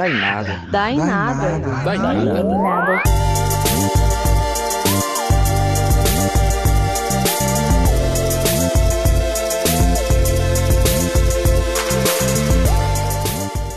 Dá em nada. Dá em nada. Dá em nada. nada.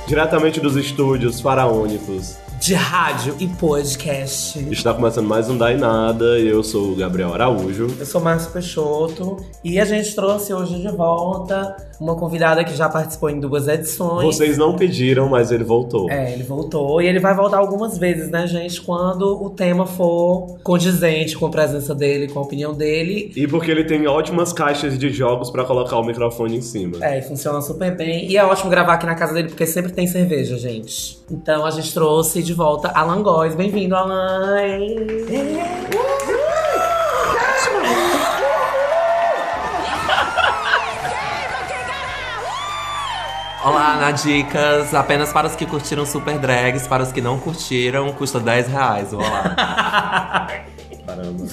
Diretamente dos estúdios faraônicos. De rádio e podcast. Está começando mais um Dá em Nada. Eu sou o Gabriel Araújo. Eu sou Márcio Peixoto e a gente trouxe hoje de volta uma convidada que já participou em duas edições. Vocês não pediram, mas ele voltou. É, ele voltou e ele vai voltar algumas vezes, né, gente? Quando o tema for condizente com a presença dele, com a opinião dele. E porque ele tem ótimas caixas de jogos pra colocar o microfone em cima. É, e funciona super bem. E é ótimo gravar aqui na casa dele porque sempre tem cerveja, gente. Então a gente trouxe de volta Alan Góes. Bem-vindo, Alan! Olá, na Dicas, apenas para os que curtiram Super Drags, para os que não curtiram, custa 10 reais. Olá. Caramba.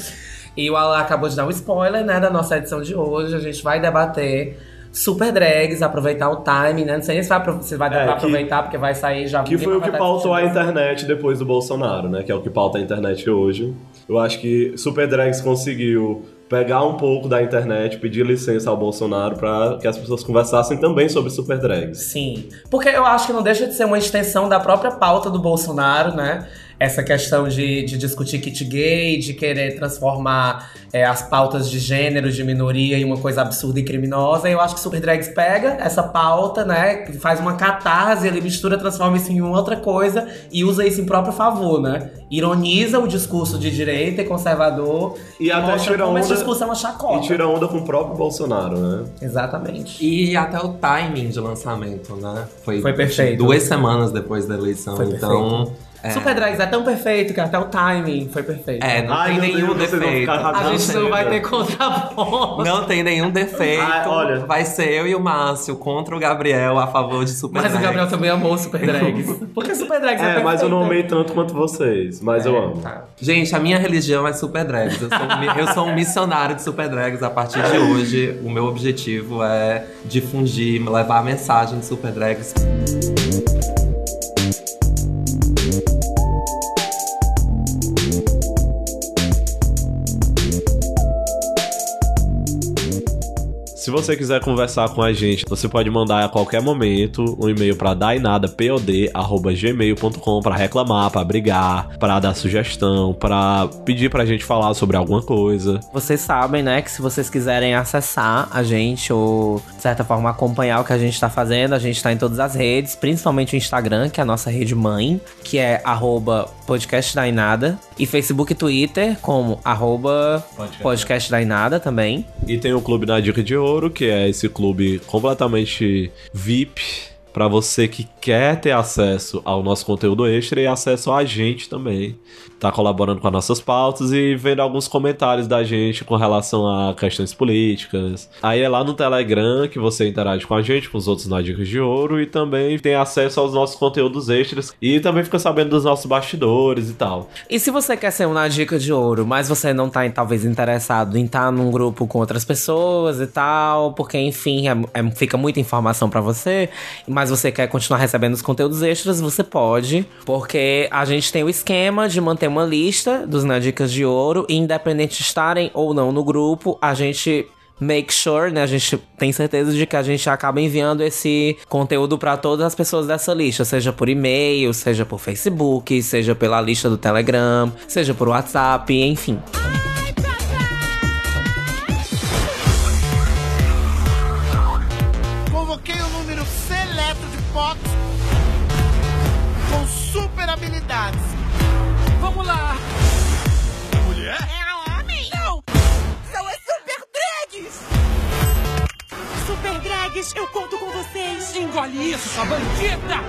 E o Alan acabou de dar um spoiler, né, da nossa edição de hoje. A gente vai debater super drags, aproveitar o time, né? Não sei nem se vai, se É, pra que- aproveitar, porque vai sair já. Que foi o que pautou a internet depois do Bolsonaro, né? Que é o que pauta a internet hoje. Eu acho que Super Drags conseguiu pegar um pouco da internet, pedir licença ao Bolsonaro pra que as pessoas conversassem também sobre Super Drags. Sim. Porque eu acho que não deixa de ser uma extensão da própria pauta do Bolsonaro, né? Essa questão de, de discutir kit gay, de querer transformar é, as pautas de gênero, de minoria em uma coisa absurda e criminosa. E eu acho que Super Drags pega essa pauta, né? Faz uma catarse, ele mistura, transforma isso em outra coisa e usa isso em próprio favor, né? Ironiza o discurso de direita e conservador E até mostra tira como esse onda- discurso é uma chacota. E tira onda com o próprio Bolsonaro, né? Exatamente. E até o timing de lançamento, né? Foi perfeito. Duas semanas depois da eleição, Foi então... é, Super Drags é tão perfeito que até o timing foi perfeito. É, não Ai, tem nenhum Deus, defeito. A gente não vai seda. ter contraponto. Não tem nenhum defeito. Ah, olha. Vai ser eu e o Márcio contra o Gabriel a favor de Super Mas o Drags. Gabriel também amou Super Drags. Porque Super Drags é, É, perfeito. mas eu não amei tanto quanto vocês. Mas eu amo. Tá. Gente, a minha religião é Super Drags. Eu sou, um, eu sou um missionário de Super Drags. A partir de hoje, o meu objetivo é difundir, levar a mensagem de Super Drags. Se você quiser conversar com a gente, você pode mandar a qualquer momento um e-mail para dainadapod@gmail.com para reclamar, para brigar, para dar sugestão, para pedir pra gente falar sobre alguma coisa. Vocês sabem, né, que se vocês quiserem acessar a gente ou, de certa forma, acompanhar o que a gente tá fazendo, a gente tá em todas as redes, principalmente o Instagram, que é a nossa rede mãe, que é arroba podcast da Inada, e Facebook e Twitter como arroba podcast da Inada também. E tem o Clube da Dica de Ouro, que é esse clube completamente VIP para você que quer ter acesso ao nosso conteúdo extra e acesso a gente também. Tá colaborando com as nossas pautas e vendo alguns comentários da gente com relação a questões políticas. Aí é lá no Telegram que você interage com a gente, com os outros na Dicas de Ouro e também tem acesso aos nossos conteúdos extras e também fica sabendo dos nossos bastidores e tal. E se você quer ser um na dica de ouro, mas você não tá talvez interessado em estar num grupo com outras pessoas e tal, porque enfim, é- é- fica muita informação pra você, mas você quer continuar recebendo os conteúdos extras, você pode, porque a gente tem o esquema de manter uma lista dos na dicas de ouro, e independente de estarem ou não no grupo, a gente make sure, né? A gente tem certeza de que a gente acaba enviando esse conteúdo pra todas as pessoas dessa lista, seja por e-mail, seja por Facebook, seja pela lista do Telegram, seja por WhatsApp, enfim. Eu conto com vocês. Engole isso, sua bandida!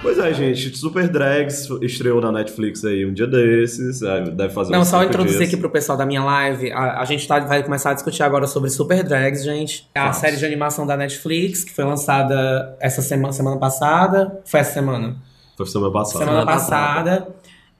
Pois é, gente, Super Drags estreou na Netflix aí um dia desses, deve fazer Não, só introduzir dias. aqui pro pessoal da minha live. A, a gente tá- vai começar a discutir agora sobre Super Drags, gente. É a Fácil. série de animação da Netflix, que foi lançada essa semana, semana passada. Foi essa semana? Foi semana passada. semana Semana passada.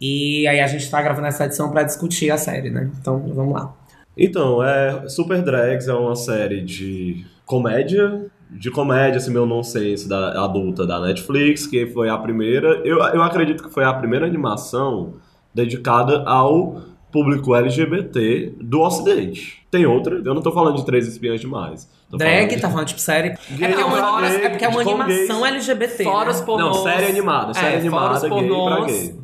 E aí a gente tá gravando essa edição pra discutir a série, né? Então, vamos lá. Então, é, Super Drags é uma série de comédia, de comédia, assim, meu nonsense da adulta da Netflix, que foi a primeira. Eu, eu acredito que foi a primeira animação dedicada ao público LGBT do Ocidente. Tem outra, eu não tô falando de Três Espiãs Demais. Tô Drag, falando de- tá falando tipo série. Gay é porque é uma, gay, é porque é uma animação gays. LGBT. Fora né? os pornôs. Não, série animada, série é, animada, fora os gay pra pornôs, gay.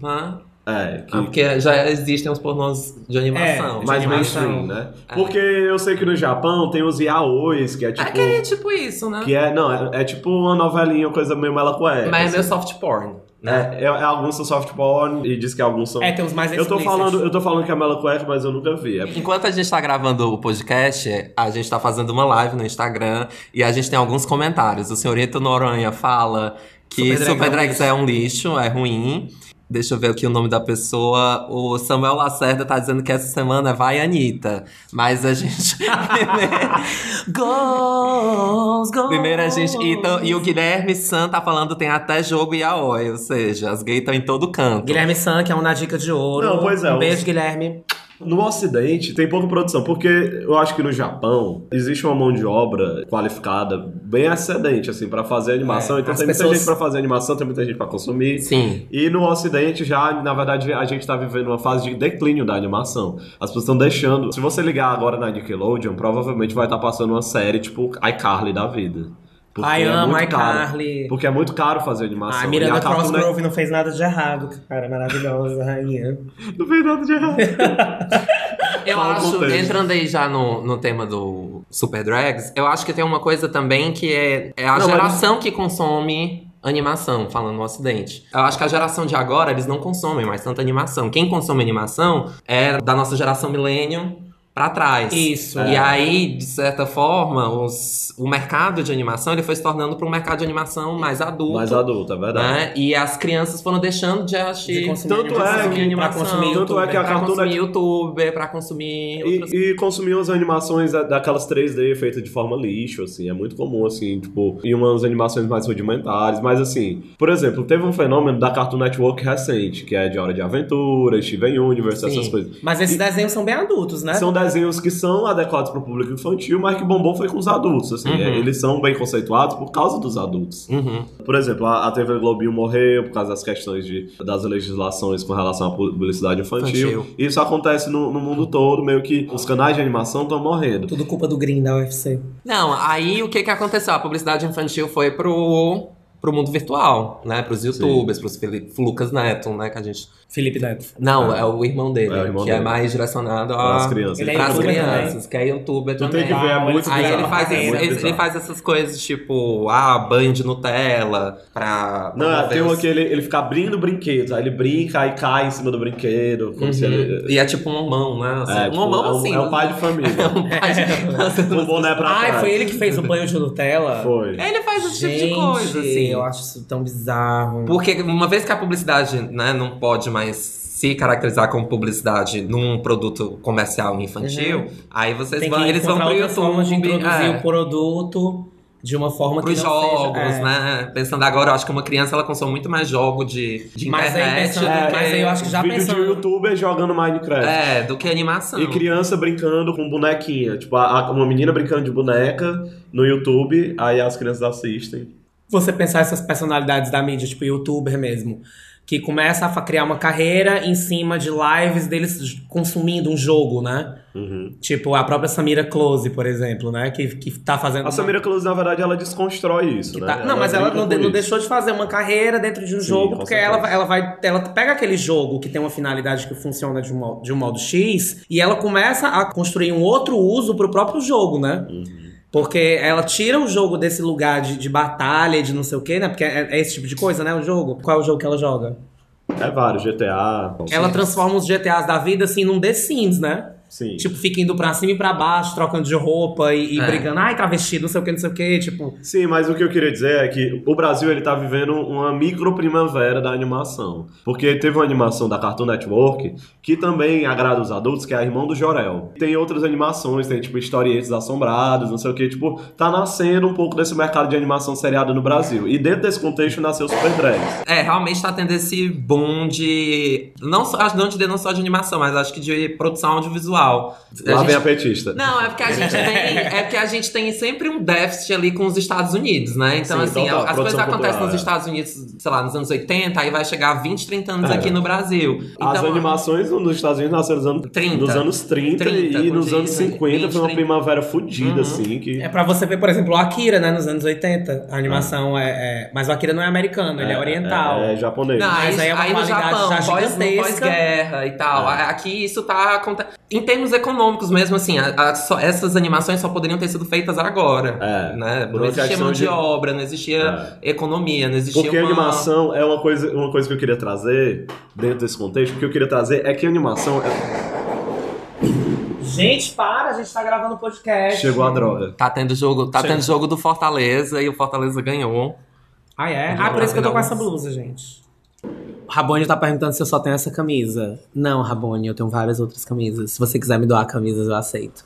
É, que, Ah, porque já existem os pornôs de animação. É, de mais animação. mainstream, né? Porque eu sei que no Japão tem os yaois, que é tipo... É que é tipo isso, né? Que é, não, é, é tipo uma novelinha, coisa meio mela cueca. Mas é assim. meio soft porn, né? É, é, é, alguns são soft porn e diz que alguns são. É, tem uns mais eu tô explícitos. falando, eu tô falando que é mela cueca, mas eu nunca vi. É- Enquanto a gente tá gravando o podcast, a gente tá fazendo uma live no Instagram e a gente tem alguns comentários. O senhorito Noronha fala que Super Super é Drags é um lixo, é ruim. Deixa eu ver aqui o nome da pessoa. O Samuel Lacerda tá dizendo que essa semana vai Anitta. Mas a gente. Goals, goals. Primeiro a gente. Então, e o Guilherme San tá falando tem até jogo yaoi, ou seja, as gays estão em todo canto. Guilherme San, que é um na dica de ouro. Não, pois é, Um os- beijo, Guilherme. No Ocidente tem pouca produção, porque eu acho que no Japão existe uma mão de obra qualificada bem excedente, assim, pra fazer animação. É, então tem pessoas- muita gente pra fazer animação, tem muita gente pra consumir. Sim. E no Ocidente já, na verdade, a gente tá vivendo uma fase de declínio da animação. As pessoas estão deixando. Se você ligar agora na Nickelodeon, provavelmente vai estar passando uma série tipo iCarly da vida. Porque Ai, é amo muito caro. iCarly. Porque é muito caro fazer animação. A E Miranda Net- Crossgrove não fez nada de errado, cara. Maravilhosa, rainha. Não fez nada de errado. Eu Fala acho, entrando aí já no, no tema do Super Drags, eu acho que tem uma coisa também que é, é a Não, mas- geração que consome animação, falando no ocidente. Eu acho que a geração de agora, eles não consomem mais tanta animação. Quem consome animação é da nossa geração millennium pra trás. Isso. E aí, de certa forma, os, o mercado de animação ele foi se tornando para um mercado de animação mais adulto. Mais adulto, é verdade. Né? E as crianças foram deixando de assistir De consumir Tanto é animação, que- pra animação, consumir tanto é que a pra Cartoon consumir youtuber, pra consumir outras E, e consumir umas animações da- daquelas 3D feitas de forma lixo, assim, é muito comum, assim, tipo, e umas animações mais rudimentares, mas assim, por exemplo, teve um fenômeno da Cartoon Network recente, que é de Hora de Aventura, Steven Universe, Sim. essas coisas. Mas esses desenhos são bem adultos, né? São desenhos que são adequados para o público infantil, mas que bombou foi com os adultos, assim, Uhum. é, eles são bem conceituados por causa dos adultos. Uhum. Por exemplo, a, a TV Globinho morreu por causa das questões de, das legislações com relação à publicidade infantil. Infantil. Isso acontece no, no mundo todo, meio que os canais de animação estão morrendo. Tudo culpa do Green da UFC. Não, aí o que que aconteceu? A publicidade infantil foi pro, pro mundo virtual, né? Pros youtubers, pros Felipe, Lucas Neto, né? Que a gente... Felipe Neto. Não, Ah. é o irmão dele, É o irmão que é dele. mais direcionado a... crianças. Ele é pras youtuber crianças, que é youtuber Tu também. tem que ver, é muito Aí bizarro. ele faz, É muito ele, ele faz essas coisas tipo, ah, banho de Nutella pra. Não, tem um os- que ele, ele fica abrindo brinquedos, aí ele brinca, aí cai em cima do brinquedo, como se Uhum. ele... E é tipo um homão, né? Assim, É, um tipo, homão é um, assim. é um pai de família. um pai de- um boné pra Ai, trás. foi ele que fez o banho de Nutella? Foi. Ele faz esse tipo de coisa, assim. Eu acho isso tão bizarro. Porque uma vez que a publicidade né, não pode mais se caracterizar como publicidade num produto comercial infantil, aí vocês Tem vão, eles vão pro YouTube, formas de introduzir é, o produto de uma forma pros que não jogos, seja... é. né? Pensando agora, eu acho que uma criança ela consome muito mais jogo de, de Mas aí internet pensando- do É, que, mas aí eu acho que já Vídeo pensando- de youtuber jogando Minecraft. é, do que animação. E criança brincando com bonequinha. Tipo, a- a- uma menina brincando de boneca no YouTube, aí as crianças assistem. Você pensar essas personalidades da mídia, tipo youtuber mesmo, que começa a criar uma carreira em cima de lives deles consumindo um jogo, né? Uhum. Tipo a própria Samira Close, por exemplo, né? Que, que tá fazendo. A Samira Close, na verdade, ela desconstrói isso, né? tá- Não, mas ela não, de- não deixou de fazer uma carreira dentro de um Sim, jogo, porque certeza. ela, ela vai. Ela pega aquele jogo que tem uma finalidade que funciona de um, modo, de um modo X e ela começa a construir um outro uso pro próprio jogo, né? Uhum. Porque ela tira o jogo desse lugar de, de batalha, de não sei o quê, né? Porque é, é esse tipo de coisa, né? O jogo. Qual é o jogo que ela joga? É vários, GTA. Ela transforma os GTAs da vida, assim, num The Sims, né? Sim. Tipo, fica indo pra cima e pra baixo, trocando de roupa e, e É. brigando. Ai, travesti, não sei o que, não sei o que. Tipo, Sim, mas o que eu queria dizer é que o Brasil ele tá vivendo uma micro primavera da animação. Porque teve uma animação da Cartoon Network que também agrada os adultos, que é a Irmão do Jorel. Tem outras animações, tem tipo Historietes Assombrados, não sei o que, tipo, tá nascendo um pouco desse mercado de animação seriada no Brasil. E dentro desse contexto nasceu o Super Drags. É, realmente tá tendo esse boom de. Não, só, acho não de não só de animação, mas acho que de produção audiovisual. Atual. Lá gente- vem a petista. Não, é porque a gente tem, é porque a gente tem sempre um déficit ali com os Estados Unidos, né? Então, Sim, assim, total, as coisas acontecem nos é. Estados Unidos, sei lá, nos anos 80, aí vai chegar a 20, 30 anos É. aqui no Brasil. As Então, animações nos Estados Unidos nasceram nos anos 30. nos anos 30, 30, e nos anos Disney, 50 foi uma 20, primavera fodida, Uhum. assim, que... É pra você ver, por exemplo, o Akira, né, nos anos 80. A animação é, é- Mas o Akira não é americano, ele é, oriental. É, é japonês. Não, Mas aí, aí é uma aí no qualidade Japão, já pós, pós-guerra e tal. É. Aqui isso tá acontecendo. Em termos econômicos mesmo, assim, a- a- só- essas animações só poderiam ter sido feitas agora. É, Né? Não existia mão de de- obra, não existia economia, não existia Porque a uma... animação é uma coisa, uma coisa que eu queria trazer dentro desse contexto. O que eu queria trazer é que a animação é- Gente, para, a gente tá gravando podcast. chegou a droga. Tá tendo jogo, tá Chega. tendo jogo do Fortaleza e o Fortaleza ganhou. Ah, é? Não, Ah, por isso que eu tô com essa blusa, gente. Rabone tá perguntando se eu só tenho essa camisa. Não, Rabone, eu tenho várias outras camisas. Se você quiser me doar camisas, eu aceito.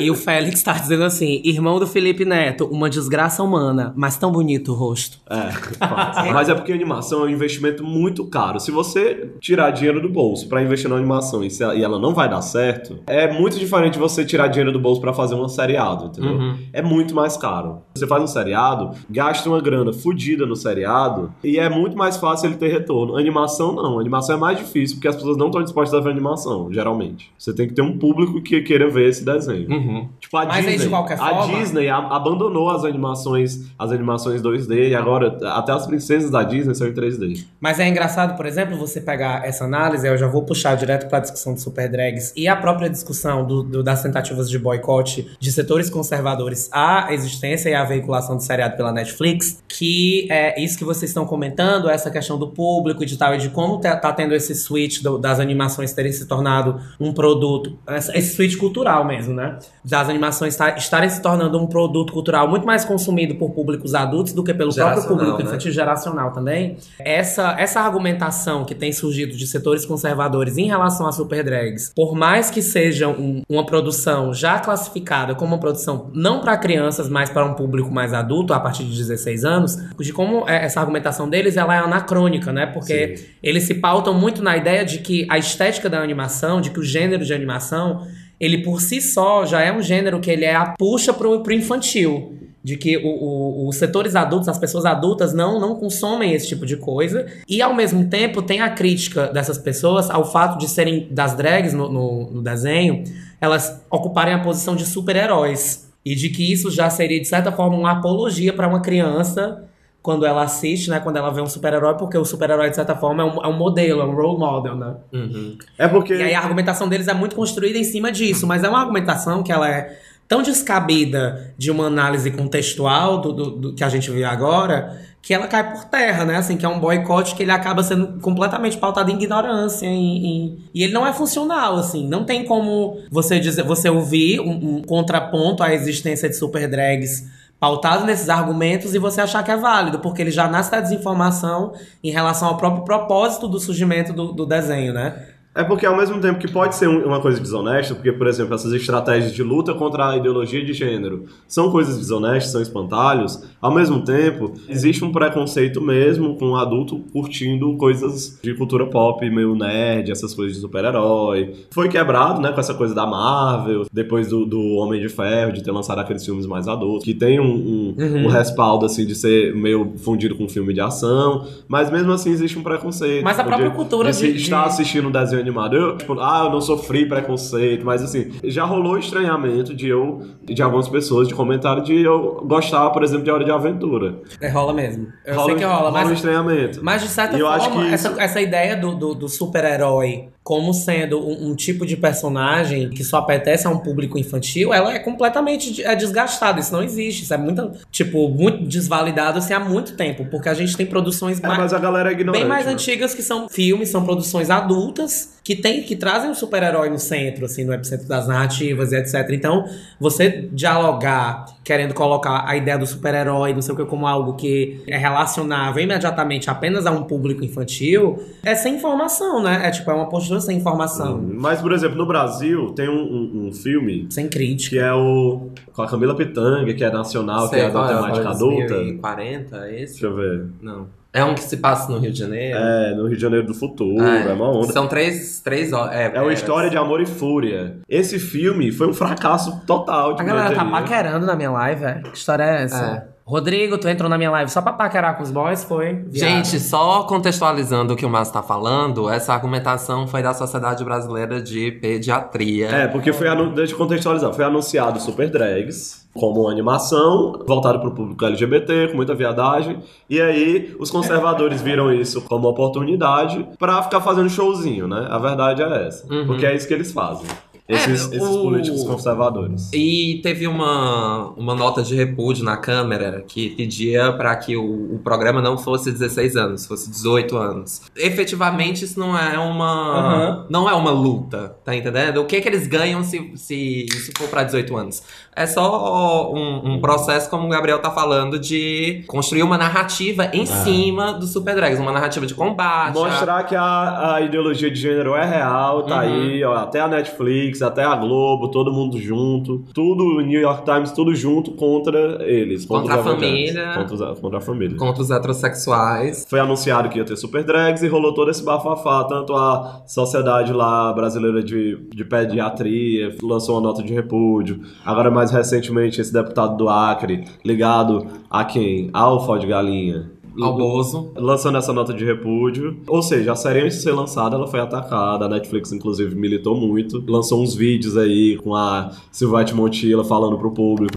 E o Félix tá dizendo assim: irmão do Felipe Neto, uma desgraça humana, mas tão bonito o rosto. É, mas é porque a animação é um investimento muito caro. Se você tirar dinheiro do bolso pra investir na animação e, se ela, e ela não vai dar certo, é muito diferente você tirar dinheiro do bolso pra fazer um seriado, entendeu? Uhum. É muito mais caro. Você faz um seriado, gasta uma grana fodida no seriado e é muito mais fácil ele ter retorno. Animação não. animação é mais difícil porque as pessoas não estão dispostas a ver animação, geralmente. Você tem que ter um público que queira ver esse desenho. Uhum. Tipo, a Mas Disney, de qualquer a forma- Disney a- abandonou as animações, as animações 2D e agora até as princesas da Disney são em 3D. Mas é engraçado, por exemplo, você pegar essa análise, eu já vou puxar direto pra discussão de super drags e a própria discussão do- do- das tentativas de boicote de setores conservadores à existência e à veiculação do seriado pela Netflix, que é isso que vocês estão comentando, essa questão do público e de tal, e de como tá, tá tendo esse switch do- das animações terem se tornado um produto, esse switch cultural mesmo, né? Das animações tá- estarem se tornando um produto cultural muito mais consumido por públicos adultos do que pelo próprio público né? infantil geracional também. Essa, essa argumentação que tem surgido de setores conservadores em relação a super drags, por mais que seja um- uma produção já classificada como uma produção não para crianças, mas para um público mais adulto, a partir de 16 anos, de como é- essa argumentação deles ela é anacrônica, né? Porque Sim. eles se pautam muito na ideia de que a estética da animação, de que o gênero de animação, ele por si só já é um gênero que ele é a puxa pro, pro infantil. De que o- o- os setores adultos, as pessoas adultas não, não consomem esse tipo de coisa. E ao mesmo tempo tem a crítica dessas pessoas ao fato de serem das drags no, no- no desenho, elas ocuparem a posição de super-heróis. E de que isso já seria, de certa forma, uma apologia para uma criança quando ela assiste, né? Quando ela vê um super-herói, porque o super-herói, de certa forma, é um, é um modelo, é um role model, né? Uhum. É porque E aí a argumentação deles é muito construída em cima disso, mas é uma argumentação que ela é tão descabida de uma análise contextual do, do- do que a gente vê agora, que ela cai por terra, né? Assim, que é um boicote que ele acaba sendo completamente pautado em ignorância em- em- e ele não é funcional, assim. Não tem como você dizer, você ouvir um, um contraponto à existência de super drags pautado nesses argumentos e você achar que é válido, porque ele já nasce da desinformação em relação ao próprio propósito do surgimento do, do desenho, né? É porque ao mesmo tempo que pode ser um- uma coisa desonesta, porque, por exemplo, essas estratégias de luta contra a ideologia de gênero são coisas desonestas, são espantalhos, ao mesmo tempo, existe um preconceito mesmo com o adulto curtindo coisas de cultura pop, meio nerd, essas coisas de super-herói. Foi quebrado, né, com essa coisa da Marvel, depois do, do Homem de Ferro, de ter lançado aqueles filmes mais adultos, que tem um, um, um respaldo, assim, de ser meio fundido com filme de ação, mas mesmo assim existe um preconceito. Mas a própria de- cultura de de- de- estar assistindo um desenho animado. Eu, tipo, ah, eu não sofri preconceito, mas assim, já rolou estranhamento de eu, de algumas pessoas, de comentário de eu gostar, por exemplo, de Hora de Aventura. É, rola mesmo. Eu rola, sei que rola, um mas, estranhamento. mas de certa eu acho forma, que essa, isso- essa ideia do, do, do super-herói como sendo um, um tipo de personagem que só apetece a um público infantil, ela é completamente é desgastada. Isso não existe. Isso é muito, tipo, muito desvalidado assim, há muito tempo. Porque a gente tem produções É, mais, é bem mais né? antigas que são filmes, são produções adultas que tem que trazem o super-herói no centro, assim, no epicentro das narrativas e etc. Então, você dialogar querendo colocar a ideia do super-herói, não sei o que, como algo que é relacionável imediatamente apenas a um público infantil, é sem informação, né? É tipo, é uma postura sem informação, Mas, por exemplo, no Brasil tem um, um- um filme sem crítica. que é o com a Camila Pitanga, que é nacional, que é da qual temática qual adulta. 2040, é esse? Deixa eu ver. Não. É um que se passa no Rio de Janeiro. É, no Rio de Janeiro do futuro, é, uma onda. São três, três horas. É, É uma história de amor e fúria. Esse filme foi um fracasso total. de A galera tá paquerando na minha live, é? Que história é essa? Rodrigo, tu entrou na minha live só pra paquerar com os boys, foi? Viado. Gente, só contextualizando o que o Márcio tá falando, essa argumentação foi da Sociedade Brasileira de Pediatria. É, porque foi, anu- deixa eu contextualizar, foi anunciado Super Drags como uma animação voltada para o público LGBT, com muita viadagem, e aí os conservadores viram isso como oportunidade pra ficar fazendo showzinho, né? A verdade é essa, porque é isso que eles fazem. Esses, É, esses o- políticos conservadores. E teve uma, uma nota de repúdio na Câmara que pedia para que o, o programa não fosse 16 anos, fosse 18 anos. Efetivamente, isso não é uma. Aham. Não é uma luta, tá entendendo? O que, que eles ganham se, se isso for para 18 anos? É só um, um processo, como o Gabriel tá falando, de construir uma narrativa em cima do Super Drags, uma narrativa de combate. Mostrar que a, a ideologia de gênero é real, tá Uhum. aí, ó, até a Netflix, até a Globo, todo mundo junto, tudo, o New York Times, tudo junto contra eles. Contra os a família. Contra, os- contra a família. Contra os heterossexuais. Foi anunciado que ia ter Super Drags e rolou todo esse bafafá. Tanto a Sociedade lá brasileira de, de pediatria lançou uma nota de repúdio. Agora, mais recentemente, esse deputado do Acre, ligado a quem? Ao Fó de Galinha. Ao Bozo. Lançando essa nota de repúdio. Ou seja, a série antes de ser lançada, ela foi atacada. A Netflix, inclusive, militou muito. Lançou uns vídeos aí com a Silvete Montilla falando pro público.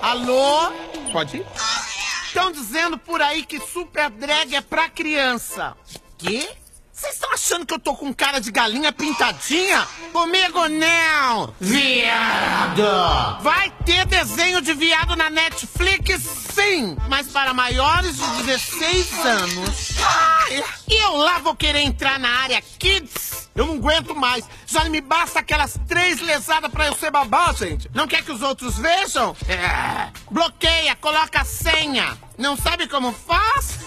Alô? Pode ir? Estão dizendo por aí que Super Drag é pra criança. Quê? Vocês estão achando que eu tô com cara de galinha pintadinha? Comigo não! Viado! Vai ter desenho de viado na Netflix, sim! Mas para maiores de 16 anos. E eu lá vou querer entrar na área Kids? Eu não aguento mais. Já me basta aquelas três lesadas pra eu ser babá, gente. Não quer que os outros vejam? É. Bloqueia, coloca a senha. Não sabe como faz?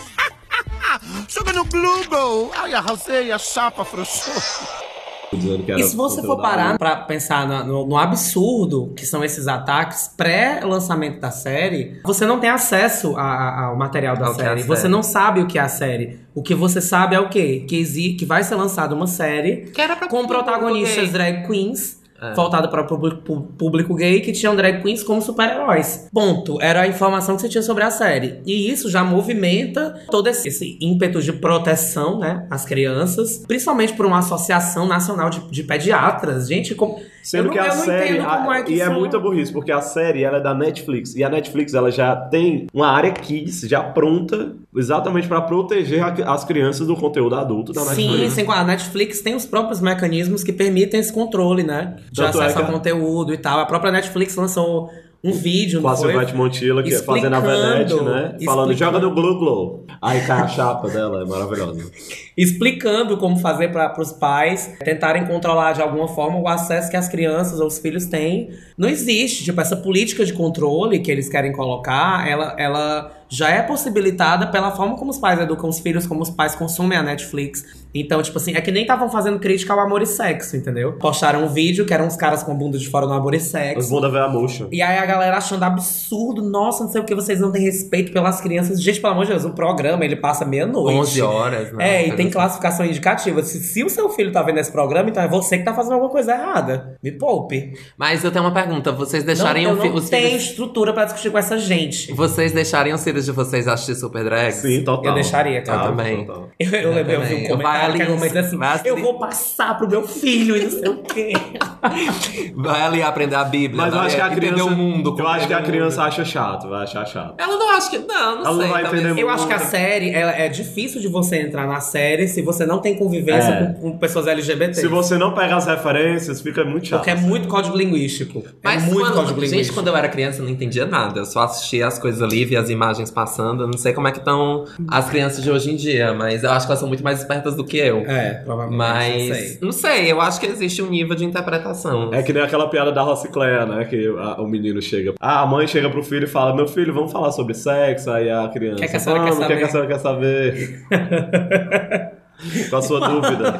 Joga no Google. Ai, arrasei, a chapa afrouxou. Era E se você for parar pra pensar no, no absurdo que são esses ataques pré-lançamento da série, você não tem acesso a- a- ao material da é série. Você série. não sabe o que é a série. O que você sabe é o quê? Que, exi- que vai ser lançada uma série Que era pra com protagonistas drag queens. É. Voltada para o público, público gay que tinham drag queens como super-heróis. Ponto. Era a informação que você tinha sobre a série. E isso já movimenta todo esse, ímpeto de proteção, né? às crianças. Principalmente por uma associação nacional de, de pediatras. Gente, como. Sendo não, que a série. como é que e é são- muita burrice, porque a série ela é da Netflix. E a Netflix ela já tem uma área Kids já pronta exatamente pra proteger a- as crianças do conteúdo adulto da Sim, Netflix. sim, a Netflix tem os próprios mecanismos que permitem esse controle, né? De Tanto é acesso que a a- conteúdo e tal. A própria Netflix lançou um vídeo, não foi? Silvete Montilla, que é fazendo a vedete, né? Falando, joga no Glu Glu. Aí cai a chapa dela, é maravilhosa. explicando como fazer para os pais tentarem controlar de alguma forma o acesso que as crianças ou os filhos têm. Não existe, tipo, essa política de controle que eles querem colocar, ela, ela já é possibilitada pela forma como os pais educam os filhos, como os pais consumem a Netflix. Então, tipo assim, é que nem estavam fazendo crítica ao amor e sexo, entendeu? Postaram um vídeo que eram uns caras com a bunda de fora no amor e sexo. bundas velha murcha. E aí a galera achando absurdo, nossa, não sei o que, vocês não têm respeito pelas crianças. Gente, pelo amor de Deus, o programa ele passa meia-noite. 11 horas, né? É, e tem assim. classificação indicativa. Se, se o seu filho tá vendo esse programa, então é você que tá fazendo alguma coisa errada. Me poupe. Mas eu tenho uma pergunta. Vocês deixarem não, o eu fi- não os tenho filhos... estrutura pra discutir com essa gente. Vocês deixariam os filhos de vocês assistir Super Drags? Sim, total. Eu deixaria, Eu claro. também. Total. Eu, eu, lembro, eu vi também. um comentário Vai que era assim, vai ali. eu vou passar pro meu filho e não sei o quê. Vai ali aprender a Bíblia. Mas eu vai acho que a entender criança. o mundo. eu acho que a criança acha chato, vai achar chato. Ela não acha que... Não, não Ela não sei. vai talvez- entender Eu acho que a série, ela é difícil de você entrar na série se você não tem convivência É. com, com pessoas LGBT. Se você não pega as referências, fica muito chato. Porque é muito código linguístico. Mas é muito quando, código gente, linguístico. quando eu era criança, eu não entendia nada. Eu só assistia as coisas ali, via as imagens passando. Eu não sei como é que estão as crianças de hoje em dia, mas eu acho que elas são muito mais espertas do que eu. É, provavelmente. Mas, não sei. não sei, eu acho que existe um nível de interpretação. É que nem aquela piada da Rocicléia, né? Que a- o menino chega. Ah, a mãe chega pro filho e fala: Meu filho, vamos falar sobre sexo. Aí a criança. O que é que a senhora "Vamos, quer o que é que a senhora quer saber? Qual a sua dúvida?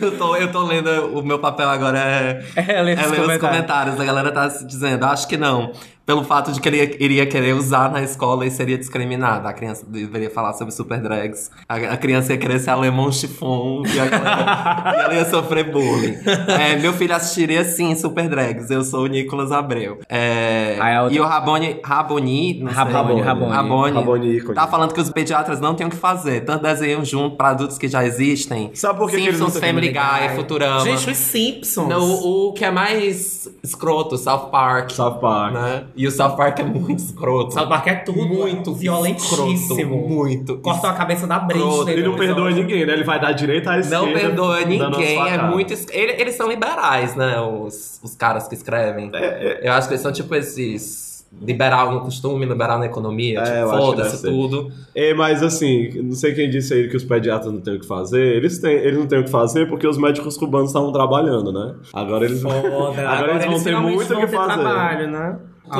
eu, tô, eu tô lendo, o meu papel agora é, É, ler os ler os comentários. comentários. A galera tá se dizendo, acho que não. Pelo fato de que ele iria querer usar na escola e seria discriminado. A criança deveria falar sobre super drags. A, a criança ia querer ser alemão chifon e, ela, e ela ia sofrer bullying. É, meu filho assistiria sim super drags. Eu sou o Nicolas Abreu. É, Aí a outra- E o Raboni, Raboni. Raboni, Raboni. Raboni, Raboni, ícone. tá falando que os pediatras não têm o que fazer. Tanto desenho junto pra adultos que já existem. Sabe por que que eles Simpsons, têm Family Guy, Guy? Futurama. Gente, os Simpsons. Não, o, que é mais escroto, South Park. South Park. Né? E o South Park é muito escroto. South Park é tudo. Muito violentíssimo. escroto, muito. Cortou a cabeça da. Britney. Ele não no perdoa ninguém, né? Ele vai dar direito à esquerda. Não perdoa ninguém, é muito. es- ele- Eles são liberais, né? Os, os caras que escrevem. É, Eu acho que eles são tipo esses. Liberal no costume, liberal na economia. É, tipo, foda-se tudo. É, mas assim, não sei quem disse aí que os pediatras não têm o que fazer. Eles, têm, eles não têm o que fazer porque os médicos cubanos estavam trabalhando, né? Agora eles, Foda. agora eles vão ter muito o vão que ter fazer. trabalho, né?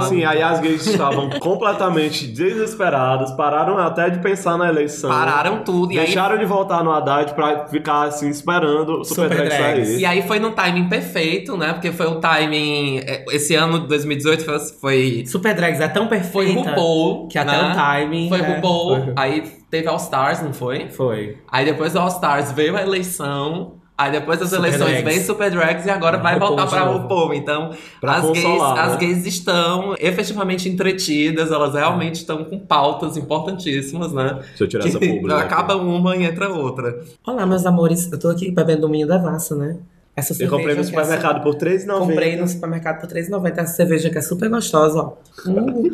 Sim, aí as gays estavam completamente desesperadas, pararam até de pensar na eleição. Pararam tudo. E aí, Deixaram de voltar no Haddad pra ficar assim, esperando o Super, Super sair. e aí foi num timing perfeito, né? Porque foi um timing. é, Esse ano de 2018 foi. foi Super Drags é tão Foi perfeita RuPaul. que até né? o timing. Foi é, RuPaul. foi. Aí teve All Stars, não foi? Foi. Aí depois do All Stars veio a eleição. Aí depois das Super eleições Drags. vem Super Drags e agora vai RuPaul voltar novo. RuPaul. Então, Pra as, gays, consolar, as né? gays estão efetivamente entretidas, elas realmente estão com pautas importantíssimas, né? Deixa eu tirar essa Que pública. acaba uma e entra outra. Olá, meus amores. Eu tô aqui bebendo o minho da Vassa, né? Essa Eu comprei no cerveja que é supermercado por R$3,90. Comprei no supermercado por R$3,90. Essa cerveja que é super gostosa, ó. Hum.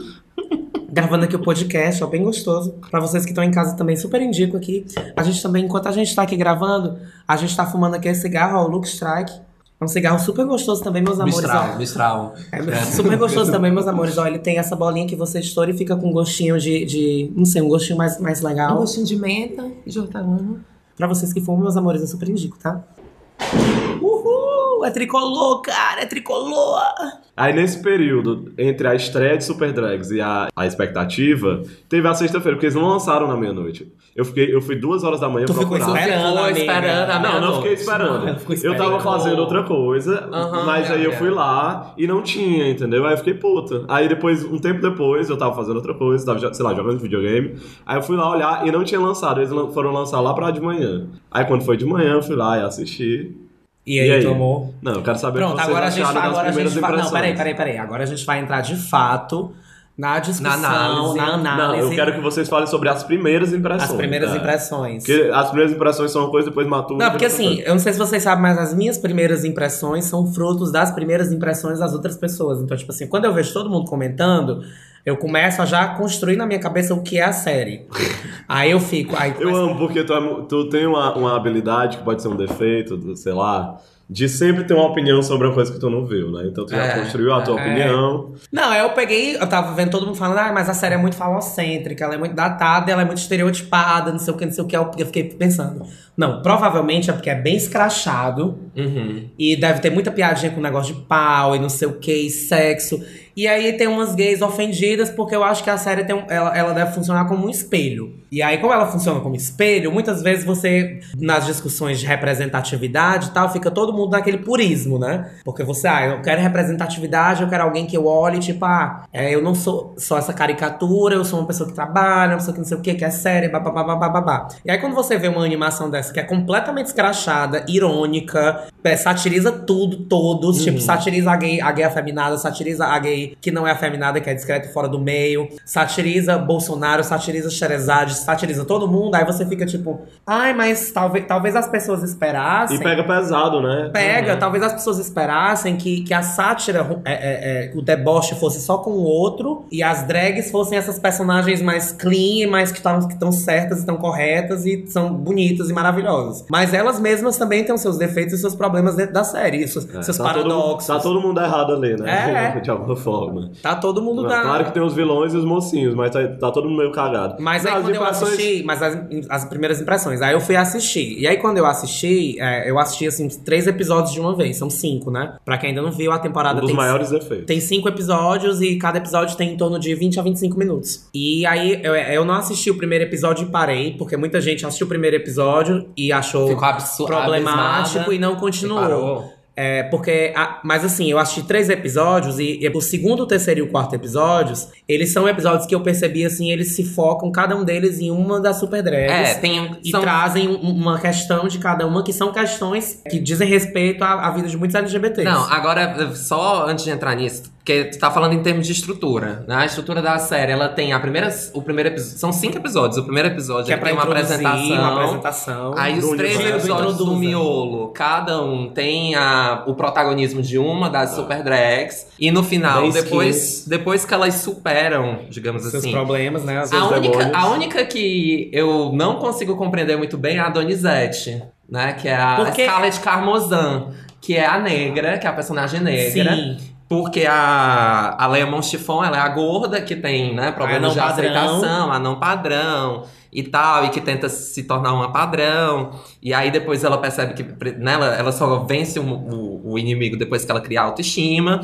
Gravando aqui o podcast, ó, bem gostoso. Pra vocês que estão em casa também, super indico aqui. A gente também, enquanto a gente tá aqui gravando, a gente tá fumando aqui esse cigarro, ó, o Luke Strike. É um cigarro super gostoso também, meus amores. Mistral, ó. Mistral. É super gostoso também, meus amores. Ó, ele tem essa bolinha que você estoura e fica com um gostinho de, de. Não sei, um gostinho mais, mais legal. Um gostinho de menta e de hortelã. Pra vocês que fumam, meus amores, eu super indico, tá? Uhul! É tricolor, cara! É tricolor! Aí nesse período, entre a estreia de Super Drags e a, a expectativa, teve a sexta-feira, porque eles não lançaram na meia-noite. Eu, fiquei, eu fui duas horas da manhã Tu ficou procurar. esperando, Ficou amiga. esperando a Não, não fiquei esperando. Ficou Eu esperando. tava fazendo outra coisa, Aham, mas aí eu é, fui é. lá e não tinha, entendeu? Aí eu fiquei puta. Aí depois, um tempo depois, eu tava fazendo outra coisa, tava, sei lá, jogando videogame. Aí eu fui lá olhar e não tinha lançado. Eles foram lançar lá pra de manhã. Aí quando foi de manhã, eu fui lá e assisti. E aí, E aí? tomou? Não, eu quero saber o Pronto, que vocês agora a gente, das agora a gente vai. Não, peraí, peraí, peraí. Agora a gente vai entrar de fato na discussão, Na análise. na Não, análise. eu quero que vocês falem sobre as primeiras impressões. As primeiras tá? impressões. Porque as primeiras impressões são uma coisa, depois matura. Não, porque assim, eu não sei se vocês sabem, mas as minhas primeiras impressões são frutos das primeiras impressões das outras pessoas. Então, tipo assim, quando eu vejo todo mundo comentando, eu começo a já construir na minha cabeça o que é a série. aí eu fico. Aí Eu amo porque tu, é tu tem uma, uma habilidade que pode ser um defeito, sei lá, de sempre ter uma opinião sobre uma coisa que tu não viu, né? Então tu já É, construiu a tua é. opinião. Não, eu peguei, eu tava vendo todo mundo falando, ah, mas a série é muito falocêntrica, ela é muito datada, ela é muito estereotipada, não sei o que, não sei o que. Eu fiquei pensando. Não, provavelmente é porque é bem escrachado Uhum. e deve ter muita piadinha com negócio de pau e não sei o que, e sexo. E aí tem umas gays ofendidas porque eu acho que a série tem um- ela, ela deve funcionar como um espelho. E aí, como ela funciona como espelho, muitas vezes você, nas discussões de representatividade e tal, fica todo mundo naquele purismo, né? Porque você, ah, eu quero representatividade, eu quero alguém que eu olhe, tipo, ah, é, eu não sou só essa caricatura, eu sou uma pessoa que trabalha, uma pessoa que não sei o que, que é séria, babá. E aí, quando você vê uma animação dessa que é completamente escrachada, irônica, satiriza tudo, todos, tipo, satiriza a gay, a gay afeminada, satiriza a gay que não é afeminada, que é discreta fora do meio, satiriza Bolsonaro, satiriza Xerezade, satiriza todo mundo, aí você fica tipo, ai, mas talvez, talvez as pessoas esperassem. E pega pesado, né? Pega, talvez as pessoas esperassem que, que a sátira, é, é, é, o deboche fosse só com o outro e as drags fossem essas personagens mais clean, mais que estão que certas, estão corretas e são bonitas e maravilhosas. Mas elas mesmas também têm os seus defeitos e seus problemas dentro da série, seus, É, seus tá todo, paradoxos. tá todo mundo errado ali, né? É. De alguma forma. Tá todo mundo da... Claro que tem os vilões e os mocinhos, mas tá, tá todo mundo meio cagado. Mas aí as quando eu impressões- assisti, mas as, as primeiras impressões, aí eu fui assistir. E aí quando eu assisti, é, eu assisti assim, três episódios de uma vez, são cinco, né? Pra quem ainda não viu, a temporada Um dos tem maiores defeitos. Tem cinco episódios e cada episódio tem em torno de 20 a 25 minutos. E aí eu, eu não assisti o primeiro episódio e parei, porque muita gente assistiu o primeiro episódio e achou problemático e não continuou. É, porque, a- mas assim, eu assisti três episódios e, e o segundo, o terceiro e o quarto episódios, eles são episódios que eu percebi assim, eles se focam, cada um deles, em uma das super drags. É, tem. E são- trazem um- uma questão de cada uma, que são questões que dizem respeito à, à vida de muitos LGBTs. Não, agora, só antes de entrar nisso, porque tu tá falando em termos de estrutura, né? A estrutura da série, ela tem a primeira, o primeiro episódio, são cinco episódios. O primeiro episódio que é tem uma apresentação. uma apresentação. Aí os três universo. episódios do miolo, cada um tem a, o protagonismo de uma das super drags. E no final, depois, depois que elas superam, digamos seus assim, problemas, né? Às a única, demônios. a única que eu não consigo compreender muito bem é a Donizete, né? Que é a Porque- Scarlett Carmozan, que é a negra, que é a personagem negra. Sim. Porque a, a Leia Monchifon, ela é a gorda que tem, né, problemas não de padrão. aceitação, a não padrão e tal, e que tenta se tornar uma padrão. E aí depois ela percebe que né, ela, ela só vence o, o, o inimigo depois que ela cria autoestima.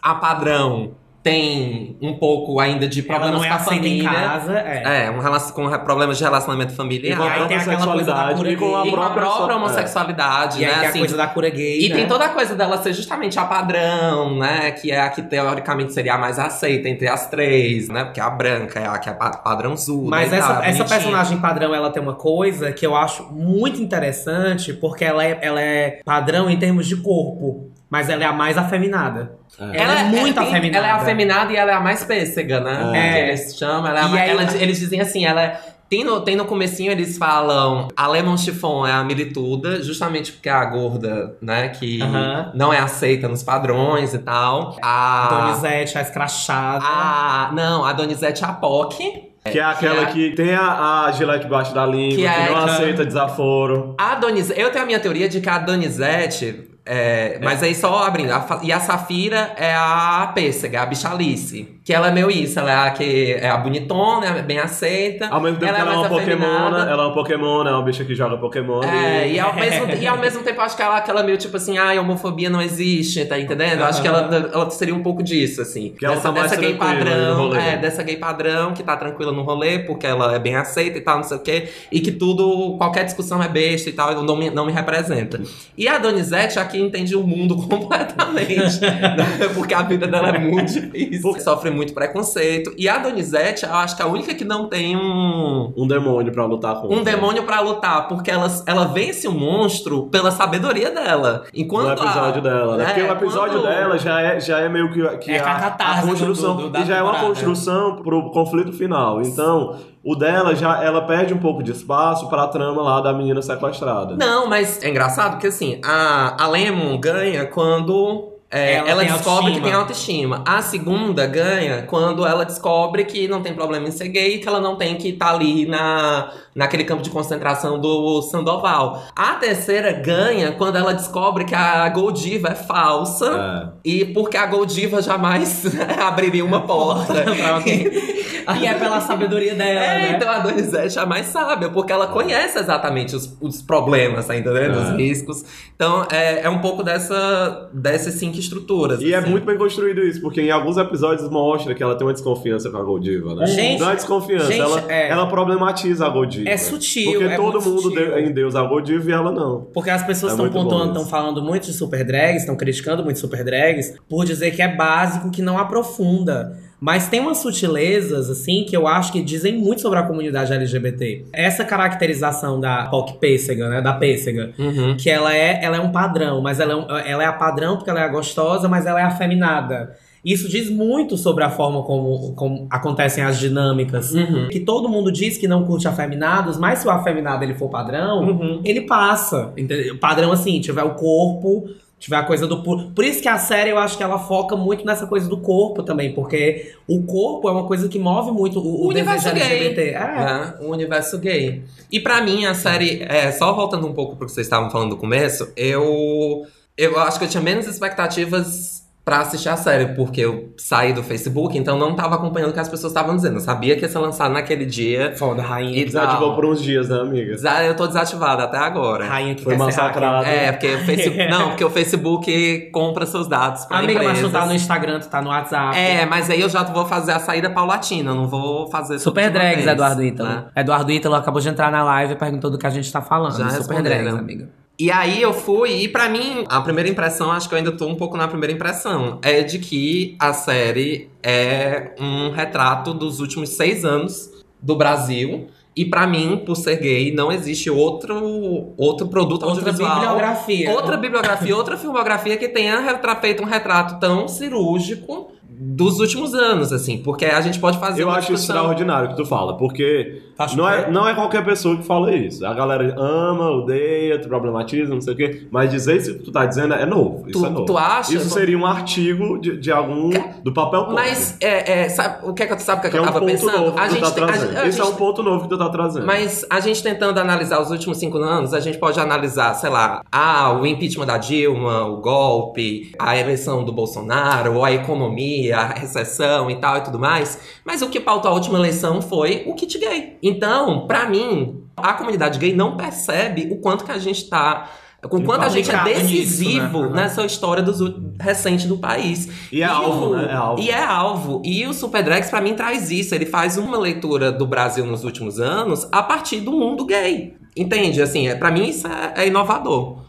A padrão tem um pouco ainda de Ela problemas não é com a família. casa. É. É, um relacion, com problemas de relacionamento E familiar. com a própria tem aquela coisa da sexualidade cura e com a gay. E com a própria, própria homossexualidade, E aí né? a assim, coisa da cura gay, e né? tem toda a coisa dela ser justamente a padrão, né? Que é a que teoricamente seria a mais aceita entre as três, né? Porque a branca é a que é pa- padrãozuda. Mas e essa, tal, essa personagem padrão, ela tem uma coisa que eu acho muito interessante, porque ela é, ela é padrão em termos de corpo, mas ela é a mais afeminada. Ela, é muito tem- afeminada. Ela é afeminada e ela é a mais pêssega, né? É. Que eles chamam. Ela é a mais- aí- ela- eles dizem assim, ela é- Tem no, tem no comecinho, eles falam a Lemon Chiffon é a milituda, justamente porque é a gorda, né? Que Aham. não é aceita nos padrões e tal. A... Donizete, a escrachada. a não, a Donizete é a POC. Que é aquela que que tem a, a gilete debaixo da língua, Que que, é não aceita desaforo. A Donizete, eu tenho a minha teoria de que a Donizete, é, mas aí só abrindo, a e a Safira é a pêssega, a bichalice. Que ela é meio isso, ela é a que é a bonitona, é bem aceita. Ao mesmo tempo que ela é uma Pokémona, afeminada. ela é uma Pokémon, é uma bicha que joga Pokémon. É, e... e ao, mesmo, e ao mesmo tempo acho que ela, aquela meio tipo assim, ai, homofobia não existe, tá entendendo? Eu Acho que ela, ela seria um pouco disso, assim. Que ela dessa tá mais dessa gay padrão, é, dessa gay padrão que tá tranquila no rolê, porque ela é bem aceita e tal, não sei o quê. E que tudo, qualquer discussão é besta e tal, não me, não me representa. E a Donizete aqui entende o mundo completamente. né? porque a vida dela é muito difícil. Sofre muito preconceito. E a Donizete, eu acho que é a única que não tem um Um demônio pra lutar contra. um demônio pra lutar, porque ela, ela vence o monstro pela sabedoria dela. Enquanto No episódio a- dela, né? É, Porque o episódio quando- dela já é, já é meio que, que É a catarse do- construção. do- do- e já é uma temporada. construção pro conflito final. Então, o dela já ela perde um pouco de espaço pra trama lá da menina sequestrada. Não, mas é engraçado porque assim, a, a Lemon ganha quando. É, Ela ela descobre autoestima. que tem autoestima. A segunda ganha quando ela descobre que não tem problema em ser gay, que ela não tem que estar ali na, naquele campo de concentração do Sandoval. A terceira ganha quando ela descobre que a Goldiva é falsa. É. E porque a Goldiva jamais abriria uma porta. E é pela sabedoria dela, É, né? então a Donizete é a mais sábia, porque ela conhece exatamente os, os problemas, tá entendendo? Os É. riscos. Então é, é um pouco dessa, dessas cinco estruturas. E é assim. muito bem construído isso, porque em alguns episódios mostra que ela tem uma desconfiança com a Goldiva, né? Gente, não é desconfiança, gente, ela, é. ela problematiza a Goldiva. É sutil, Porque é todo muito mundo sutil. deu- em Deus a Goldiva e ela não. Porque as pessoas É estão bom pontuando, estão falando muito de super drags, estão criticando muito super drags, por dizer que é básico, que não aprofunda. Mas tem umas sutilezas, assim, que eu acho que dizem muito sobre a comunidade LGBT. Essa caracterização da POC pêssega, né? Da pêssega. Uhum. Que ela é, ela é um padrão, mas ela é, um- ela é a padrão porque ela é a gostosa, mas ela é afeminada. Isso diz muito sobre a forma como, como acontecem as dinâmicas. Uhum. Que todo mundo diz que não curte afeminados, mas se o afeminado ele for padrão, Uhum. ele passa. Entendeu? Padrão assim, tiver o corpo, tiver a coisa do. Por, por isso que a série eu acho que ela foca muito nessa coisa do corpo também, porque o corpo é uma coisa que move muito o, O universo gay. LGBT. É. né? O universo gay. E pra mim, a série, é, só voltando um pouco pro que vocês estavam falando no começo, eu, eu acho que eu tinha menos expectativas pra assistir a série, porque eu saí do Facebook, então não tava acompanhando o que as pessoas estavam dizendo. Eu sabia que ia ser lançado naquele dia. Foda, rainha. E Desativou tal. por uns dias, né, amiga? Desa- Eu tô desativada até agora. Rainha que Foi massacrada. É, porque o Facebook. não, porque o Facebook compra seus dados pra Amiga, mas tu empresas. tá no Instagram, tu tá no WhatsApp. É, mas aí eu já vou fazer a saída paulatina, eu não vou fazer Super Drags, vez, Eduardo Ítalo. né? Eduardo Ítalo acabou de entrar na live e perguntou do que a gente tá falando. Já Super. Drags, amiga. E aí eu fui, e pra mim, a primeira impressão, acho que eu ainda tô um pouco na primeira impressão, é de que a série é um retrato dos últimos seis anos do Brasil. E pra mim, por ser gay, não existe outro, outro produto Outra audiovisual. bibliografia. Outra bibliografia, outra filmografia que tenha feito um retrato tão cirúrgico dos últimos anos, assim. Porque a gente pode fazer Eu acho discussão- extraordinário o que tu fala, porque Acho não é, é. não é qualquer pessoa que fala isso. A galera ama, odeia, tu problematiza, não sei o quê. Mas dizer isso que tu tá dizendo é novo. Isso Tu- é novo. tu acha? Isso seria um artigo de, de algum. do papel pop. Mas, é, é, sabe, o que é que tu sabe o que, é que que é eu um tava pensando? a gente tá tem- a trazendo. gente- a Esse é um ponto novo que tu tá trazendo. Mas a gente tentando analisar os últimos cinco anos, a gente pode analisar, sei lá, ah, o impeachment da Dilma, o golpe, a eleição do Bolsonaro, a economia, a recessão e tal e tudo mais. Mas o que pautou a última eleição foi o kit gay. Então, pra mim, a comunidade gay não percebe o quanto que a gente tá. O quanto a gente é Implicado nisso, decisivo né? Nessa história dos, recente do país. E é alvo, o- né? É alvo. E é alvo. E o Super Drags, pra mim, traz isso. Ele faz uma leitura do Brasil nos últimos anos a partir do mundo gay. Entende? Assim, é, pra mim isso é, é inovador.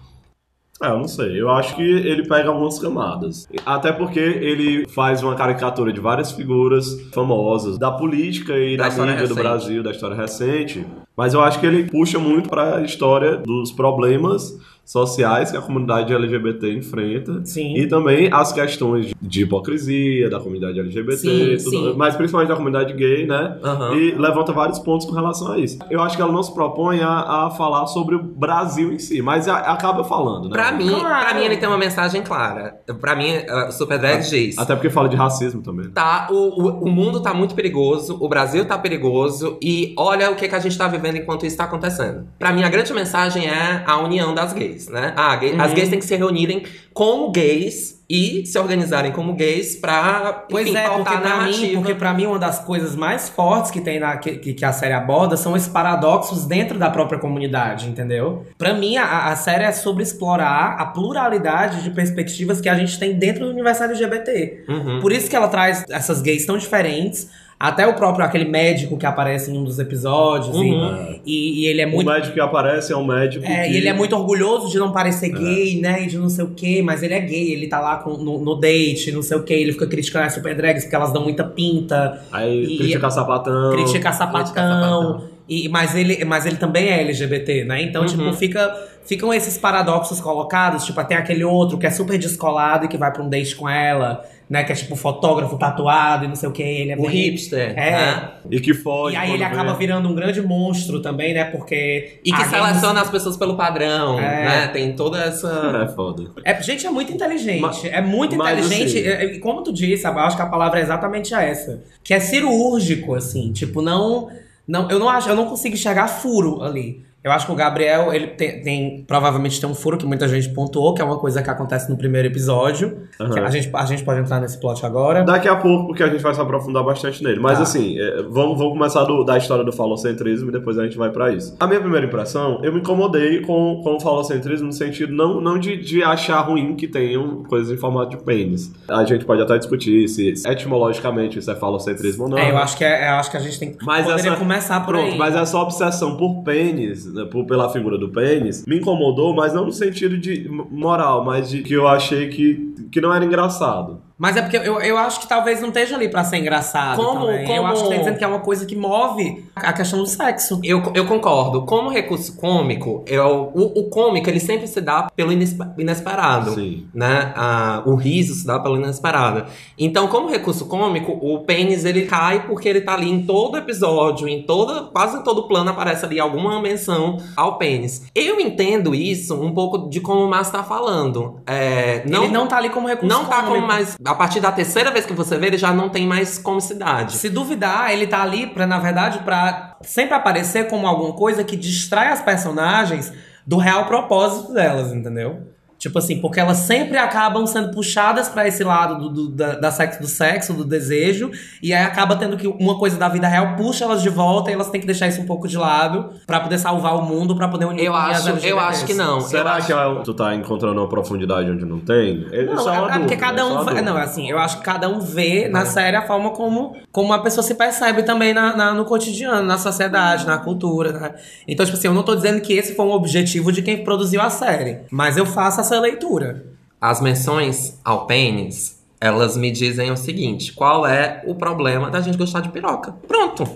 É, eu não sei. Eu acho que ele pega algumas camadas. Até porque ele faz uma caricatura de várias figuras famosas da política e Da da, história mídia do recente. Brasil, da história recente. Mas eu acho que ele puxa muito pra história dos problemas sociais que a comunidade LGBT enfrenta. Sim. E também as questões de- hipocrisia da comunidade LGBT, Sim, tudo- sim. mas principalmente da comunidade gay, né? Aham. E levanta vários pontos com relação a isso. Eu acho que ela não se propõe a, a falar sobre o Brasil em si, mas a- acaba falando, né? Pra mim, Claro. pra mim, ele tem uma mensagem clara. Pra mim, uh, o Super Drags diz. Até porque fala de racismo também. Tá, o, o, o mundo tá muito perigoso, o Brasil tá perigoso e olha o que, que a gente tá vivendo enquanto isso tá acontecendo. Pra mim, a grande mensagem é a união das gays, né? Ah, gay- As gays têm que se reunirem como gays e se organizarem como gays pra Pois enfim, é, porque pra, mim, porque pra mim uma das coisas mais fortes que tem na, que, que a série aborda são esses paradoxos dentro da própria comunidade, entendeu? Pra mim, a, a série é sobre explorar a pluralidade de perspectivas que a gente tem dentro do universo LGBT. Uhum. Por isso que ela traz essas gays tão diferentes. Até o próprio, aquele médico que aparece em um dos episódios. e- Uhum. E, e ele é muito O médico que aparece é um médico é, que... e ele é muito orgulhoso de não parecer gay, né? E de não sei o quê, mas ele é gay, ele tá lá com- no, no date, não sei o quê, ele fica criticando as super drags porque elas dão muita pinta, Aí E- critica sapatão. critica sapatão. sapatão. E, mas, ele, mas ele também é LGBT, né? Então, Uhum. tipo, fica, ficam esses paradoxos colocados. Tipo, tem aquele outro que é super descolado e que vai pra um date com ela, né? Que é tipo fotógrafo tatuado e não sei o quê. Ele é O bem- hipster, É. né? E que foge. E aí ele acaba vê. virando um grande monstro também, né? Porque. E que gay- seleciona as pessoas pelo padrão, É. né? Tem toda essa... É foda. É, gente, é muito inteligente. Mas- é muito inteligente. assim- É, E como tu disse, eu acho que a palavra é exatamente essa. Que é cirúrgico, assim. Tipo, não. não eu não acho, eu não consigo enxergar furo ali. Eu acho que o Gabriel, ele tem, tem- provavelmente tem um furo que muita gente pontuou, que é uma coisa que acontece no primeiro episódio. Que a, gente, a gente pode entrar nesse plot agora. Daqui a pouco, porque a gente vai se aprofundar bastante nele. Mas Tá. assim, é, vamos, vamos começar do- da história do falocentrismo e depois a gente vai pra isso. A minha primeira impressão, eu me incomodei com, com o falocentrismo no sentido não, não de, de achar ruim que tenham coisas em formato de pênis. A gente pode até discutir se, se etimologicamente isso é falocentrismo ou não. É, eu acho que, é, eu acho que a gente tem que Mas poderia essa- começar por Pronto, aí. mas essa obsessão por pênis, né, pela figura do pênis, me incomodou, mas não no sentido de moral, mas de que eu achei que, que não era engraçado. Mas é porque eu, eu acho que talvez não esteja ali pra ser engraçado. Como- também. Eu como- acho que tá dizendo que é uma coisa que move a questão do sexo. Eu, eu concordo. Como recurso cômico, eu, o, o cômico ele sempre se dá pelo inespe- inesperado. Sim. Né? Ah, o riso se dá pelo inesperado. Então, como recurso cômico, o pênis ele cai porque ele tá ali em todo episódio, em toda, quase em todo plano aparece ali alguma menção ao pênis. Eu entendo isso um pouco de como o Márcio tá falando. É, não, Ele não tá ali como recurso não tá cômico. como mais. A partir da terceira vez que você vê, ele já não tem mais comicidade. Se duvidar, ele tá ali pra, na verdade, pra sempre aparecer como alguma coisa que distrai as personagens do real propósito delas, entendeu? Tipo assim, porque elas sempre acabam sendo puxadas pra esse lado do, do- da, da sexo, do sexo, do desejo, e aí acaba tendo que uma coisa da vida real puxa elas de volta e elas têm que deixar isso um pouco de lado pra poder salvar o mundo, pra poder unir Eu as acho, eu acho que não. Será que é- tu tá encontrando uma profundidade onde não tem? É, Não, é, é porque cada é um. Não, assim, eu acho que cada um vê na série a forma como, como a pessoa se percebe também na, na- no cotidiano, na sociedade, na cultura. né? Então, tipo assim, eu não tô dizendo que esse foi um objetivo de quem produziu a série. Mas eu faço essa leitura. As menções ao pênis, elas me dizem o seguinte: qual é o problema da gente gostar de piroca? Pronto.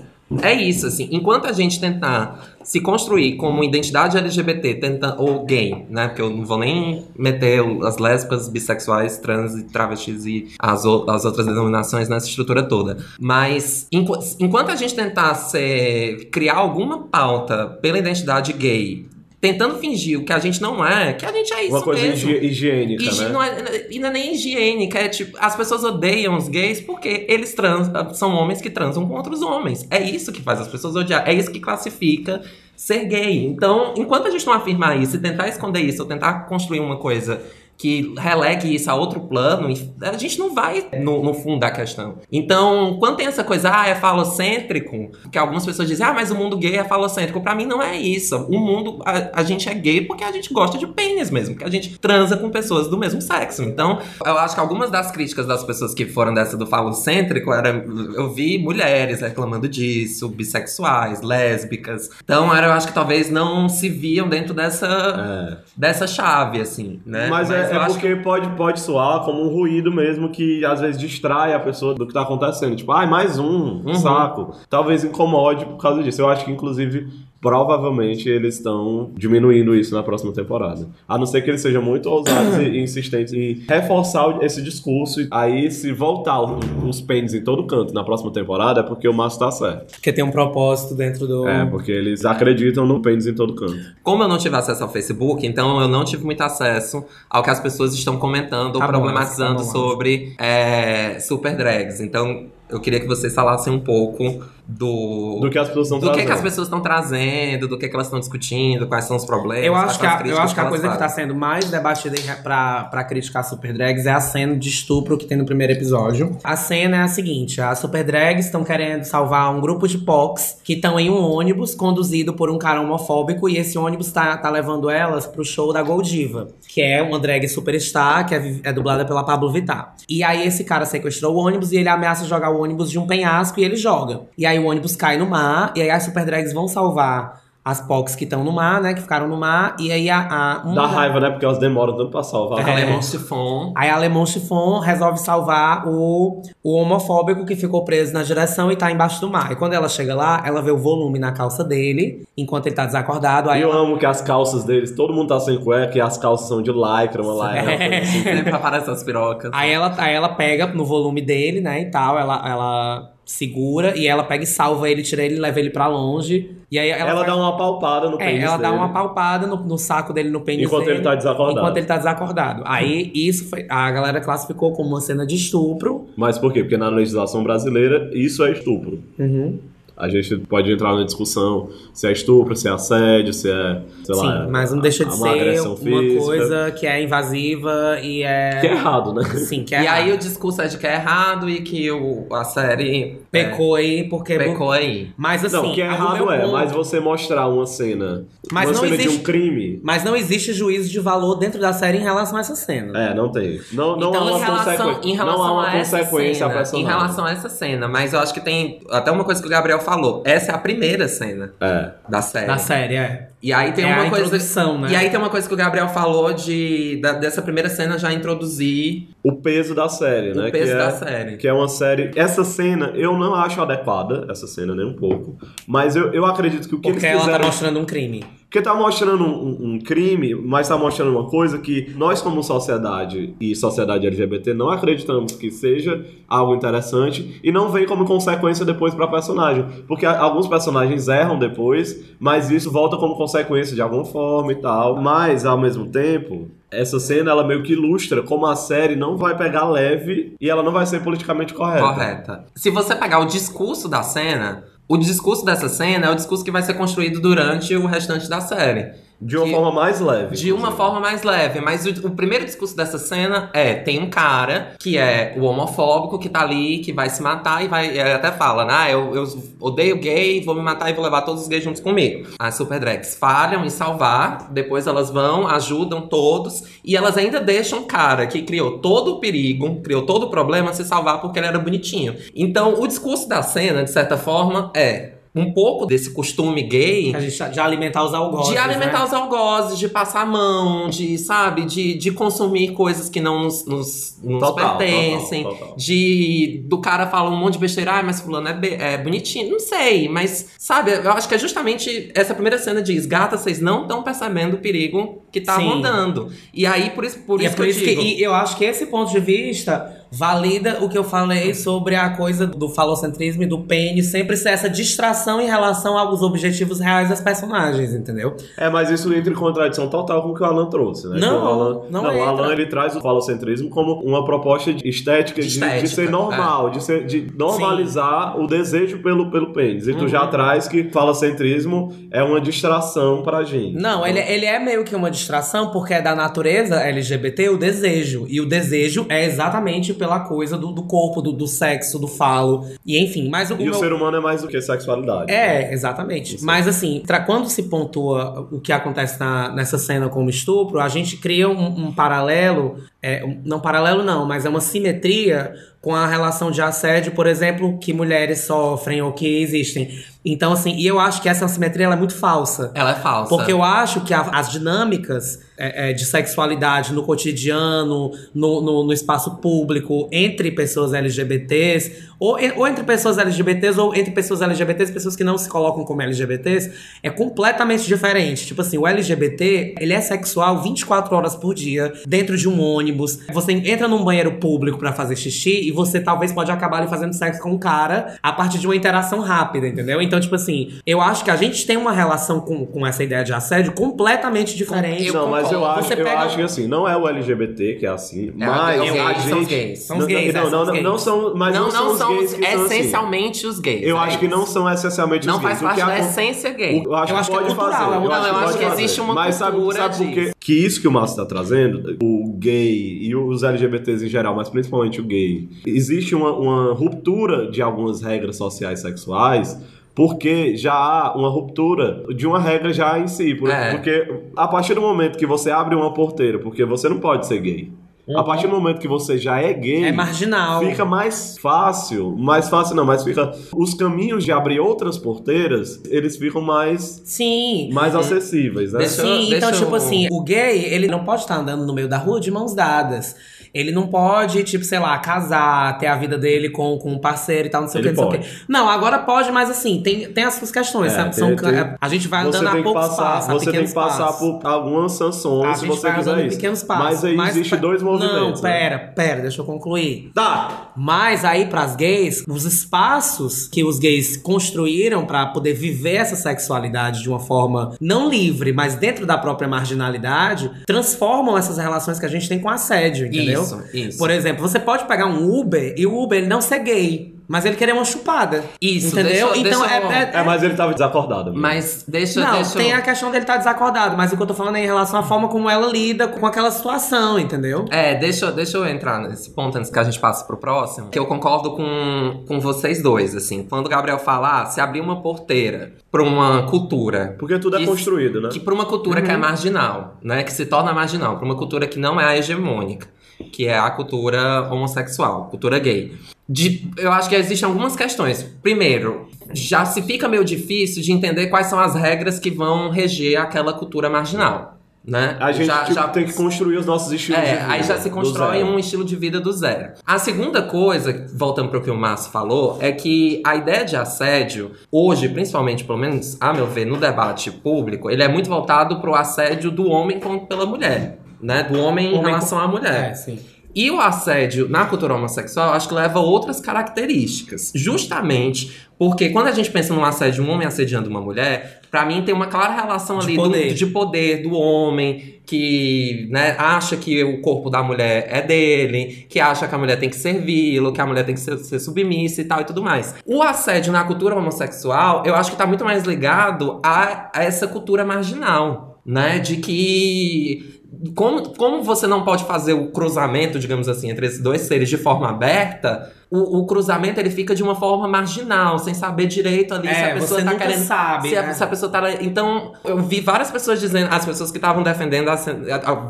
É isso, assim. Enquanto a gente tentar se construir como identidade LGBT, tenta, ou gay, né? Porque eu não vou nem meter as lésbicas, bissexuais, trans e travestis e as, as outras denominações nessa estrutura toda. Mas enqu- enquanto a gente tentar ser, criar alguma pauta pela identidade gay, tentando fingir o que a gente não é, que a gente é isso Uma coisa mesmo. higi- higiênica, Higi- né? não é, e não é nem higiênica, é tipo, as pessoas odeiam os gays porque eles trans, são homens que transam com outros homens. É isso que faz as pessoas odiar, é isso que classifica ser gay. Então, enquanto a gente não afirmar isso e tentar esconder isso, ou tentar construir uma coisa que relegue isso a outro plano, a gente não vai no, no fundo da questão. Então, quando tem essa coisa, ah, é falocêntrico, que algumas pessoas dizem, ah, mas o mundo gay é falocêntrico. Pra mim não é isso. O mundo, a, a gente é gay porque a gente gosta de pênis mesmo, porque a gente transa com pessoas do mesmo sexo. Então, eu acho que algumas das críticas das pessoas que foram dessa do falocêntrico, era, eu vi mulheres reclamando disso, bissexuais, lésbicas. Então, era, eu acho que talvez não se viam dentro dessa, É. dessa chave, assim, né? Mas, é, eu é porque pode, pode soar como um ruído mesmo que às vezes distrai a pessoa do que tá acontecendo. Tipo, ai, mais um, Uhum. saco. Talvez incomode por causa disso. Eu acho que, inclusive, provavelmente eles estão diminuindo isso na próxima temporada. A não ser que eles sejam muito ousados e insistentes em reforçar esse discurso. Aí, se voltar os pênis em todo canto na próxima temporada, é porque o Márcio tá certo. Porque tem um propósito dentro do. É, porque eles acreditam no pênis em todo canto. Como eu não tive acesso ao Facebook, então eu não tive muito acesso ao que as pessoas estão comentando ou Tá bom, problematizando tá bom, sobre é, super drags. Então eu queria que vocês falassem um pouco do. Do que as pessoas estão do que, trazendo. que as pessoas estão trazendo, do que, que elas estão discutindo, quais são os problemas. Eu acho, que a, eu acho que a coisa que tá fazem. sendo mais debatida pra criticar Super Drags é a cena de estupro que tem no primeiro episódio. A cena é a seguinte: as Super Drags estão querendo salvar um grupo de POCs que estão em um ônibus conduzido por um cara homofóbico e esse ônibus tá, tá levando elas pro show da Goldiva, que é uma drag superstar que é, é dublada pela Pablo Vittar. E aí esse cara sequestrou o ônibus e ele ameaça jogar o ônibus de um penhasco e ele joga. E aí o ônibus cai no mar e aí as Super Drags vão salvar as POCs que estão no mar, né? Que ficaram no mar. E aí a. a uma Dá da- raiva, né? Porque elas demoram tanto pra salvar. É. Alemão Chiffon. Aí a Alemão Chiffon resolve salvar o, o homofóbico que ficou preso na direção e tá embaixo do mar. E quando ela chega lá, ela vê o volume na calça dele, enquanto ele tá desacordado. Aí E eu ela- amo que as calças deles, todo mundo tá sem cueca e as calças são de lycra, uma lycra. uma coisa assim. Sempre aparecem as pirocas. Aí ela, aí ela pega no volume dele, né, e tal, ela, ela segura e ela pega e salva ele, tira ele e leva ele pra longe. E aí ela, Ela, faz- dá uma palpada no É, pênis ela dá dele. uma palpada no, no saco dele, no pênis Enquanto dele. ele tá desacordado. Enquanto ele tá desacordado. Aí isso foi. A galera classificou como uma cena de estupro. Mas por quê? Porque na legislação brasileira isso é estupro. Uhum. A gente pode entrar na discussão se é estupro, se é assédio, se é, sei Sim, lá, mas não deixa de uma ser uma física. coisa que é invasiva e é. Que é errado, né? Sim, que é. E aí o errado. discurso é de que é errado e que o, a série Pecou aí, porque. é, pecou aí. Mas assim. não, que é errado é, ponto- mas você mostrar uma cena, Mas uma não cena de existe- um crime, Mas não existe juízo de valor dentro da série em relação a essa cena. é, não tem. Não, não então, há uma em relação, consequência, em relação não há uma a consequência cena, personagem. em relação a essa cena, mas eu acho que tem até uma coisa que o Gabriel falou. Essa é a primeira cena É. da série. Da série, é. E aí tem É uma a coisa. introdução, né? E aí tem uma coisa que o Gabriel falou de da- dessa primeira cena já introduzir O peso da série, né? o peso que da é, série. Que é uma série. Essa cena eu não acho adequada, essa cena nem um pouco. Mas eu, eu acredito que o que Porque eles ela fizeram. tá mostrando um crime. Porque tá mostrando um, um- crime, mas tá mostrando uma coisa que nós, como sociedade e sociedade LGBT, não acreditamos que seja algo interessante e não vem como consequência depois pra personagem. Porque alguns personagens erram depois, mas isso volta como consequência de alguma forma e tal. Mas, ao mesmo tempo. Essa cena, ela meio que ilustra como a série não vai pegar leve e ela não vai ser politicamente correta. Correta. Se você pegar o discurso da cena, o discurso dessa cena é o discurso que vai ser construído durante o restante da série. De uma que- forma mais leve. De uma forma mais leve, mas o, o primeiro discurso dessa cena é: tem um cara que é o homofóbico que tá ali, que vai se matar e vai. Ele até fala, né? Ah, eu, eu odeio gay, vou me matar e vou levar todos os gays juntos comigo. As super drags falham em salvar, depois elas vão, ajudam todos, e elas ainda deixam o cara que criou todo o perigo, criou todo o problema, se salvar porque ele era bonitinho. Então, o discurso da cena, de certa forma, é. Um pouco desse costume gay gente de alimentar os algozes, de alimentar né? os algozes, de passar a mão, de, sabe, de, de consumir coisas que não nos, nos, nos Total, pertencem. total, total. De do cara falar um monte de besteira, ah, mas fulano é, é bonitinho. Não sei, mas, sabe, eu acho que é justamente essa primeira cena diz, gata, vocês não estão percebendo o perigo que tá Sim. rondando. E aí, por isso, por E é isso por que isso eu digo... e eu acho que esse ponto de vista valida o que eu falei sobre a coisa do falocentrismo e do pênis sempre ser essa distração em relação aos objetivos reais das personagens, entendeu? É, mas isso entra em contradição total com o que o Alan trouxe, né? Não, o Alan, não o entra. Alan ele traz o falocentrismo como uma proposta de estética, De de, de estética, ser normal, de, ser, de normalizar o desejo pelo, pelo pênis. E tu já Uhum. traz que falocentrismo é uma distração pra gente. Não, ele, ele é meio que uma distração porque é da natureza LGBT o desejo. E o desejo é exatamente pela coisa do, do corpo, do, do sexo, do falo. E enfim, mas o, E o meu- ser humano é mais do que sexualidade. É, exatamente. Mas assim, quando se pontua o que acontece na- nessa cena como estupro, a gente cria um, um paralelo, é, um- não paralelo não, mas é uma simetria com a relação de assédio, por exemplo, que mulheres sofrem ou que existem. Então, assim, e eu acho que essa simetria é muito falsa. Ela é falsa. Porque eu acho que a- as dinâmicas é, é, de sexualidade no cotidiano, no, no, no espaço público, entre pessoas LGBTs, ou, ou entre pessoas LGBTs, ou entre pessoas LGBTs pessoas que não se colocam como LGBTs, é completamente diferente. Tipo assim, o LGBT, ele é sexual 24 horas por dia, dentro de um ônibus. Você entra num banheiro público pra fazer xixi e você talvez pode acabar ali fazendo sexo com um cara a partir de uma interação rápida, entendeu? Então, tipo assim, eu acho que a gente tem uma relação com, com essa ideia de assédio completamente diferente. Eu não, mas eu concordo. acho, eu acho que assim, não é o LGBT que é assim, É, mas a são gente... os gays. São os Não, gays, não, é, não, são não, não são, mas não, não, são não os são gays são assim. essencialmente os gays. Eu é acho que não são essencialmente Não os gays. faz O parte que da essência gay. Eu acho, Eu que é pode fazer. é Não, eu acho que existe uma Mas sabe, cultura por quê? Que isso que o Márcio tá trazendo, o gay e os LGBTs em geral, mas principalmente o gay, existe uma, uma ruptura de algumas regras sociais sexuais porque já há uma ruptura de uma regra já em si. Por- É. Porque a partir do momento que você abre uma porteira, porque você não pode ser gay, a partir do momento que você já é gay, É marginal. Fica mais fácil, mais fácil não, mas fica os caminhos de abrir outras porteiras, eles ficam mais Sim. mais acessíveis, né? Deixa Sim, então, tipo eu- assim, o gay, ele não pode estar andando no meio da rua de mãos dadas. Ele não pode, tipo, sei lá, casar, ter a vida dele com, com um parceiro e tal, não sei Ele o que, não sei o pode. quê. Não, agora pode, mas assim, tem, tem as suas questões. É, sabe? tem- São, tem- a gente vai andando a que poucos passar, passos, você tem que passar passos. por algumas sanções se você quiser isso. pequenos passos. Mas aí existe pe- dois movimentos. Não, né? pera, pera, deixa eu concluir. Tá. Mas aí, pras gays, os espaços que os gays construíram pra poder viver essa sexualidade de uma forma não livre, mas dentro da própria marginalidade, transformam essas relações que a gente tem com assédio, entendeu? Isso, isso. Por exemplo, você pode pegar um Uber e o Uber ele não ser gay, mas ele querer uma chupada. Isso, entendeu? deixa- então deixa eu- é, é- É, mas ele tava desacordado. amigo. Mas deixa, não, deixa eu- tem a questão dele estar desacordado, mas o que eu tô falando é em relação à forma como ela lida com aquela situação, entendeu? É, deixa, deixa eu entrar nesse ponto antes que a gente passe pro próximo. Que eu concordo com, com vocês dois, assim. Quando o Gabriel fala, ah, se abrir uma porteira pra uma cultura. Porque tudo é Isso- construído, né? Que pra uma cultura que é marginal, né? Que se torna marginal. Pra uma cultura que não é a hegemônica. Que é a cultura homossexual, cultura gay. De- eu acho que existem algumas questões. Primeiro, já se fica meio difícil de entender quais são as regras que vão reger aquela cultura marginal. Né? A gente já, tipo, já tem que construir os nossos estilos de é, vida. aí já se constrói um estilo de vida do zero. A segunda coisa, voltando para o que o Márcio falou, é que a ideia de assédio, hoje, principalmente, pelo menos, a meu ver, no debate público, ele é muito voltado para o assédio do homem contra pela mulher. Né? Do homem em Homem relação à mulher. É, sim. E o assédio na cultura homossexual, acho que leva outras características. Justamente porque quando a gente pensa num assédio, um homem assediando uma mulher, pra mim tem uma clara relação De ali poder. Do, de poder do homem que né, acha que o corpo da mulher é dele, que acha que a mulher tem que servi-lo, que a mulher tem que ser, ser submissa e tal e tudo mais. O assédio na cultura homossexual, eu acho que tá muito mais ligado a, a essa cultura marginal. né? De que como, como você não pode fazer o cruzamento, digamos assim, entre esses dois seres de forma aberta, o, o cruzamento ele fica de uma forma marginal, sem saber direito ali se É, a pessoa você tá querendo. sabe, se, a, né? se a pessoa tá. Então, eu vi várias pessoas dizendo, as pessoas que estavam defendendo,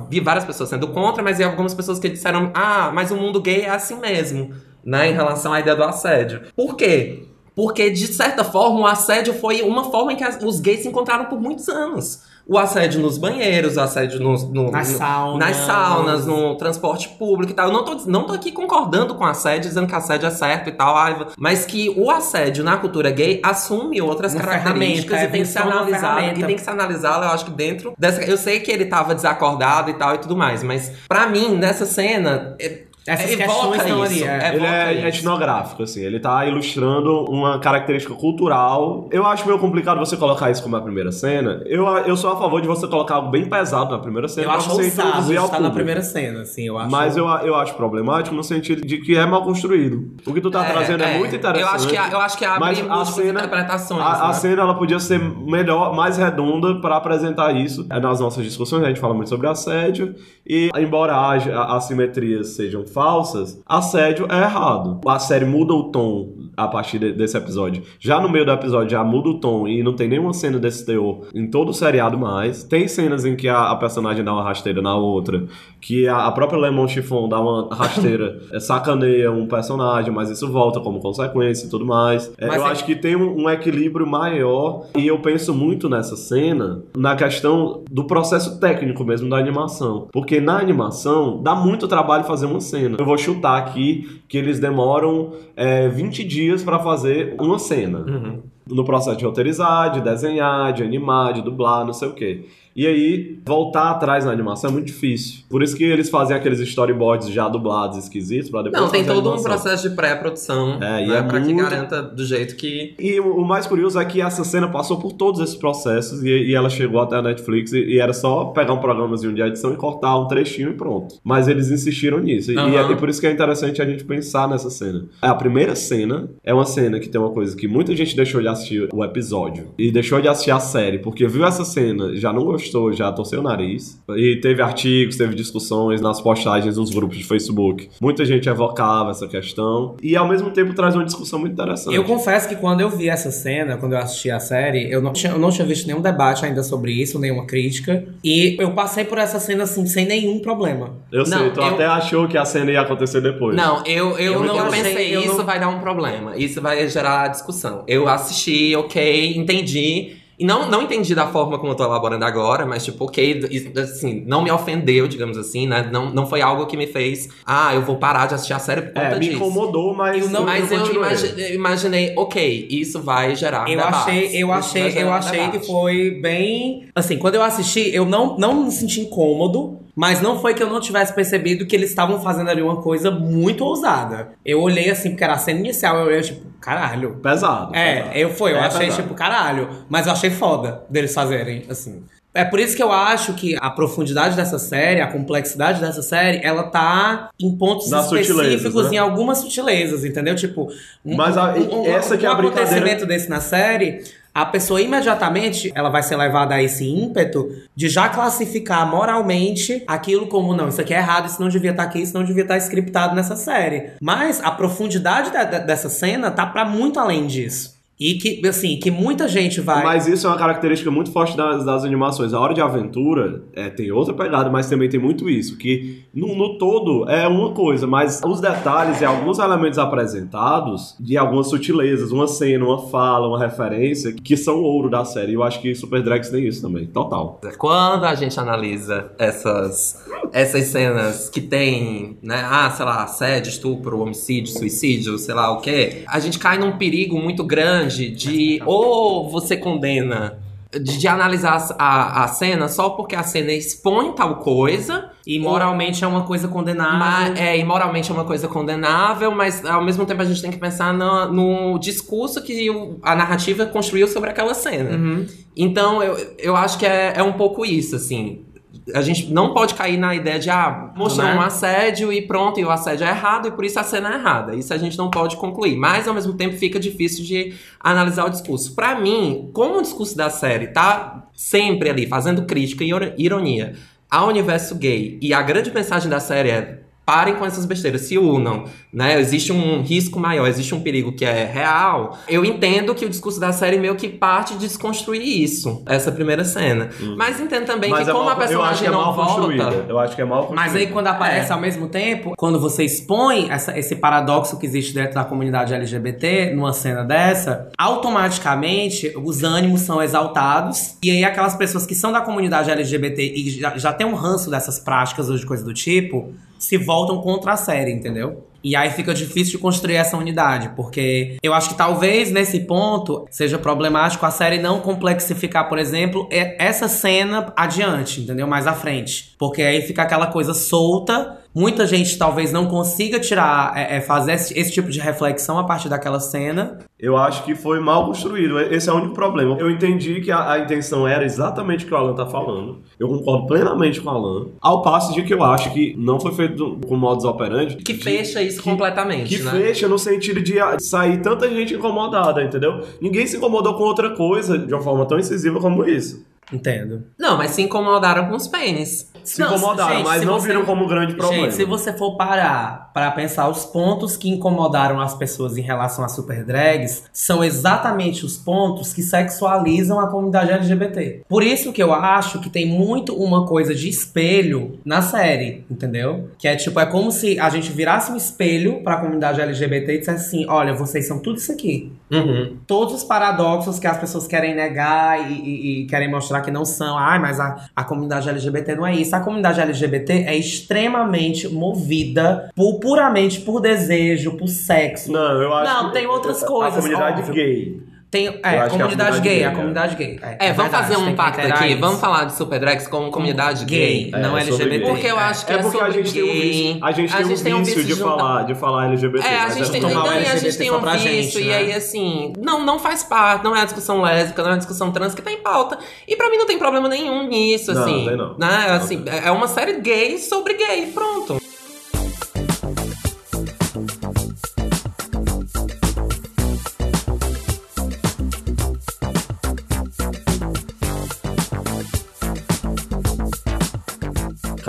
vi várias pessoas sendo contra, mas e algumas pessoas que disseram, ah, mas o mundo gay é assim mesmo, né, em relação à ideia do assédio. Por quê? Porque, de certa forma, o assédio foi uma forma em que as- os gays se encontraram por muitos anos. O assédio nos banheiros, o assédio no- Nas no- saunas. nas saunas, no transporte público e tal. Eu não tô, não tô aqui concordando com assédio, dizendo que assédio é certo e tal, mas que o assédio na cultura gay assume outras Uma características e tem que ser é analisado. E tem que ser analisado, eu acho que dentro dessa. Eu sei que ele tava desacordado e tal e tudo mais, mas pra mim, nessa cena. é- Essas é, questões estão ali, é. Ele é isso. etnográfico, assim. Ele tá ilustrando uma característica cultural. Eu acho meio complicado você colocar isso como a primeira cena. Eu, eu sou a favor de você colocar algo bem pesado na primeira cena Eu pra acho você ousado estar na público. primeira cena, assim, eu acho. Mas eu, eu acho problemático no sentido de que é mal construído. O que tu tá trazendo é, muito interessante. Eu acho que, eu acho que abre mas a cena, interpretações. a, a né? cena ela podia ser melhor, mais redonda para apresentar isso. É, Nas nossas discussões a gente fala muito sobre assédio e embora haja assimetrias sejam falsas, assédio é errado. A série muda o tom a partir de- desse episódio. Já no meio do episódio já muda o tom e não tem nenhuma cena desse teor em todo o seriado mais. Tem cenas em que a, a personagem dá uma rasteira na outra, que a, própria Lemon Chiffon dá uma rasteira, é, sacaneia um personagem, mas isso volta como consequência e tudo mais. É, Mas eu é- acho que tem um, um equilíbrio maior e eu penso muito nessa cena na questão do processo técnico mesmo da animação. Porque na animação dá muito trabalho fazer uma cena. Eu vou chutar aqui que eles demoram é, 20 dias pra fazer uma cena. Uhum. No processo de roteirizar, de desenhar, de animar, de dublar, não sei o quê. E aí, voltar atrás na animação é muito difícil. Por isso que eles fazem aqueles storyboards já dublados esquisitos pra depois Não, tem todo um processo de pré-produção, É, e né, é pra que muito- garanta do jeito que... E o o mais curioso é que essa cena passou por todos esses processos e, e ela chegou até a Netflix e, e era só pegar um programazinho de edição e cortar um trechinho e pronto. Mas eles insistiram nisso. E- E, Aham. é por isso que é interessante a gente pensar nessa cena. A primeira cena é uma cena que tem uma coisa que muita gente deixou de assistir o episódio e deixou de assistir a série porque viu essa cena, já não gostou, já torceu o nariz. E teve artigos, teve discussões nas postagens nos grupos de Facebook. Muita gente evocava essa questão e ao mesmo tempo traz uma discussão muito interessante. Eu confesso que quando eu vi essa cena, quando eu assisti a série, eu não tinha, eu não tinha visto nenhum debate ainda sobre isso, nenhuma crítica. E eu passei por essa cena assim, sem nenhum problema. Eu sei, Não, tu eu- até achou que a cena ia acontecer depois. Não, eu, eu, Eu não pensei, eu isso não- vai dar um problema. Isso vai gerar discussão. Eu assisti, ok, entendi. E não, não entendi da forma como eu tô elaborando agora, mas tipo, ok, isso, assim, não me ofendeu, digamos assim, né? Não, não foi algo que me fez, ah, eu vou parar de assistir a série por conta É, me disso. incomodou, mas Eu não, mas eu imagi- imaginei, ok, isso vai gerar Eu debates. achei, eu achei, eu achei debate. que foi bem. Assim, quando eu assisti, eu não, não me senti incômodo, mas não foi que eu não tivesse percebido que eles estavam fazendo ali uma coisa muito ousada. Eu olhei assim, porque era a cena inicial, eu olhei tipo, caralho. Pesado. pesado. É, eu fui, eu É achei pesado. tipo, caralho. Mas eu achei foda deles fazerem, assim. É por isso que eu acho que a profundidade dessa série, a complexidade dessa série, ela tá em pontos Nas específicos, né? em algumas sutilezas, entendeu? Tipo, um, Mas a- essa que é um a brincadeira- acontecimento desse na série, a pessoa imediatamente ela vai ser levada a esse ímpeto de já classificar moralmente aquilo como não, isso aqui é errado, isso não devia estar aqui, isso não devia estar scriptado nessa série. Mas a profundidade da- da- dessa cena tá pra muito além disso. E que, assim, que muita gente vai. Mas isso é uma característica muito forte das, das animações. A Hora de Aventura é, tem outra pegada, mas também tem muito isso. Que no, no todo é uma coisa, mas os detalhes e alguns elementos apresentados, de algumas sutilezas, uma cena, uma fala, uma referência, que são ouro da série. E eu acho que Super Drags tem isso também, total. Quando a gente analisa essas, essas cenas que tem, né, ah, sei lá, assédio, estupro, homicídio, suicídio, sei lá o quê, a gente cai num perigo muito grande de ou você condena de, de analisar a, a cena só porque a cena expõe tal coisa, E moralmente é uma coisa condenável. mas, é, e moralmente é uma coisa condenável, mas ao mesmo tempo a gente tem que pensar no, no discurso que o- a narrativa construiu sobre aquela cena. Uhum. Então, eu, eu acho que é, é um pouco isso, assim. A gente não pode cair na ideia de, ah, mostrou Né? um assédio e pronto, e o assédio é errado e por isso a cena é errada. Isso a gente não pode concluir. Mas, ao mesmo tempo, fica difícil de analisar o discurso. Pra mim, como o discurso da série tá sempre ali, fazendo crítica e iro- ironia ao universo gay, e a grande mensagem da série é parem com essas besteiras, se unam, né? Existe um risco maior, existe um perigo que é real. Eu entendo que o discurso da série meio que parte de desconstruir isso, essa primeira cena. Mas entendo também que é como mal- a personagem eu acho que é não mal volta. Eu acho que é mal construída. Mas aí quando aparece É. ao mesmo tempo, quando você expõe essa- esse paradoxo que existe dentro da comunidade LGBT, numa cena dessa, automaticamente os ânimos são exaltados. E aí aquelas pessoas que são da comunidade LGBT e já, já tem um ranço dessas práticas ou de coisa do tipo, se voltam contra a série, entendeu? E aí fica difícil de construir essa unidade, porque eu acho que talvez nesse ponto seja problemático a série não complexificar, por exemplo, essa cena adiante, entendeu? Mais à frente. Porque aí fica aquela coisa solta. Muita gente talvez não consiga tirar, é, é, fazer esse, esse tipo de reflexão a partir daquela cena. Eu acho que foi mal construído. Esse é o único problema. Eu entendi que a, a intenção era exatamente o que o Alan tá falando. Eu concordo plenamente com o Alan. Ao passo de que eu acho que não foi feito com modus operandi. que de- fecha isso que- completamente, Que né? fecha no sentido de sair tanta gente incomodada, entendeu? Ninguém se incomodou com outra coisa de uma forma tão incisiva como isso. Entendo. Não, mas se incomodaram com os pênis. Se Não, incomodaram, gente, mas não você- viram como grande problema. Gente, se você for parar para pensar os pontos que incomodaram as pessoas em relação a super drags, são exatamente os pontos que sexualizam a comunidade LGBT. Por isso que eu acho que tem muito uma coisa de espelho na série, entendeu? Que é tipo, é como se a gente virasse um espelho para a comunidade LGBT e dissesse assim: olha, vocês são tudo isso aqui. Uhum. Todos os paradoxos que as pessoas querem negar e, e- e querem mostrar que não são. Ai, mas a, a comunidade LGBT não é isso. A comunidade LGBT é extremamente movida por, puramente por desejo, por sexo. Não, eu acho Não, que tem outras a- coisas, A comunidade óbvio. gay. Tem, é, é a comunidade comunidade gay, gay, a é. comunidade gay. É, vamos verdade, fazer um tem pacto aqui. isso. Vamos falar de super drags como comunidade gay. Gay, não É, LGBT. gay. Porque eu acho que É é, porque a gente tem um gay. vício, a gente tem um vício de falar, de falar LGBT. É, a mas gente tem, não, a gente tem um vício, gente, e né? aí assim, não, não faz parte, não é a discussão lésbica, não é a discussão trans que tá em pauta. E pra mim não tem problema nenhum nisso, Não, assim. tem não. Né? Não assim tem. é uma série gay sobre gay, pronto.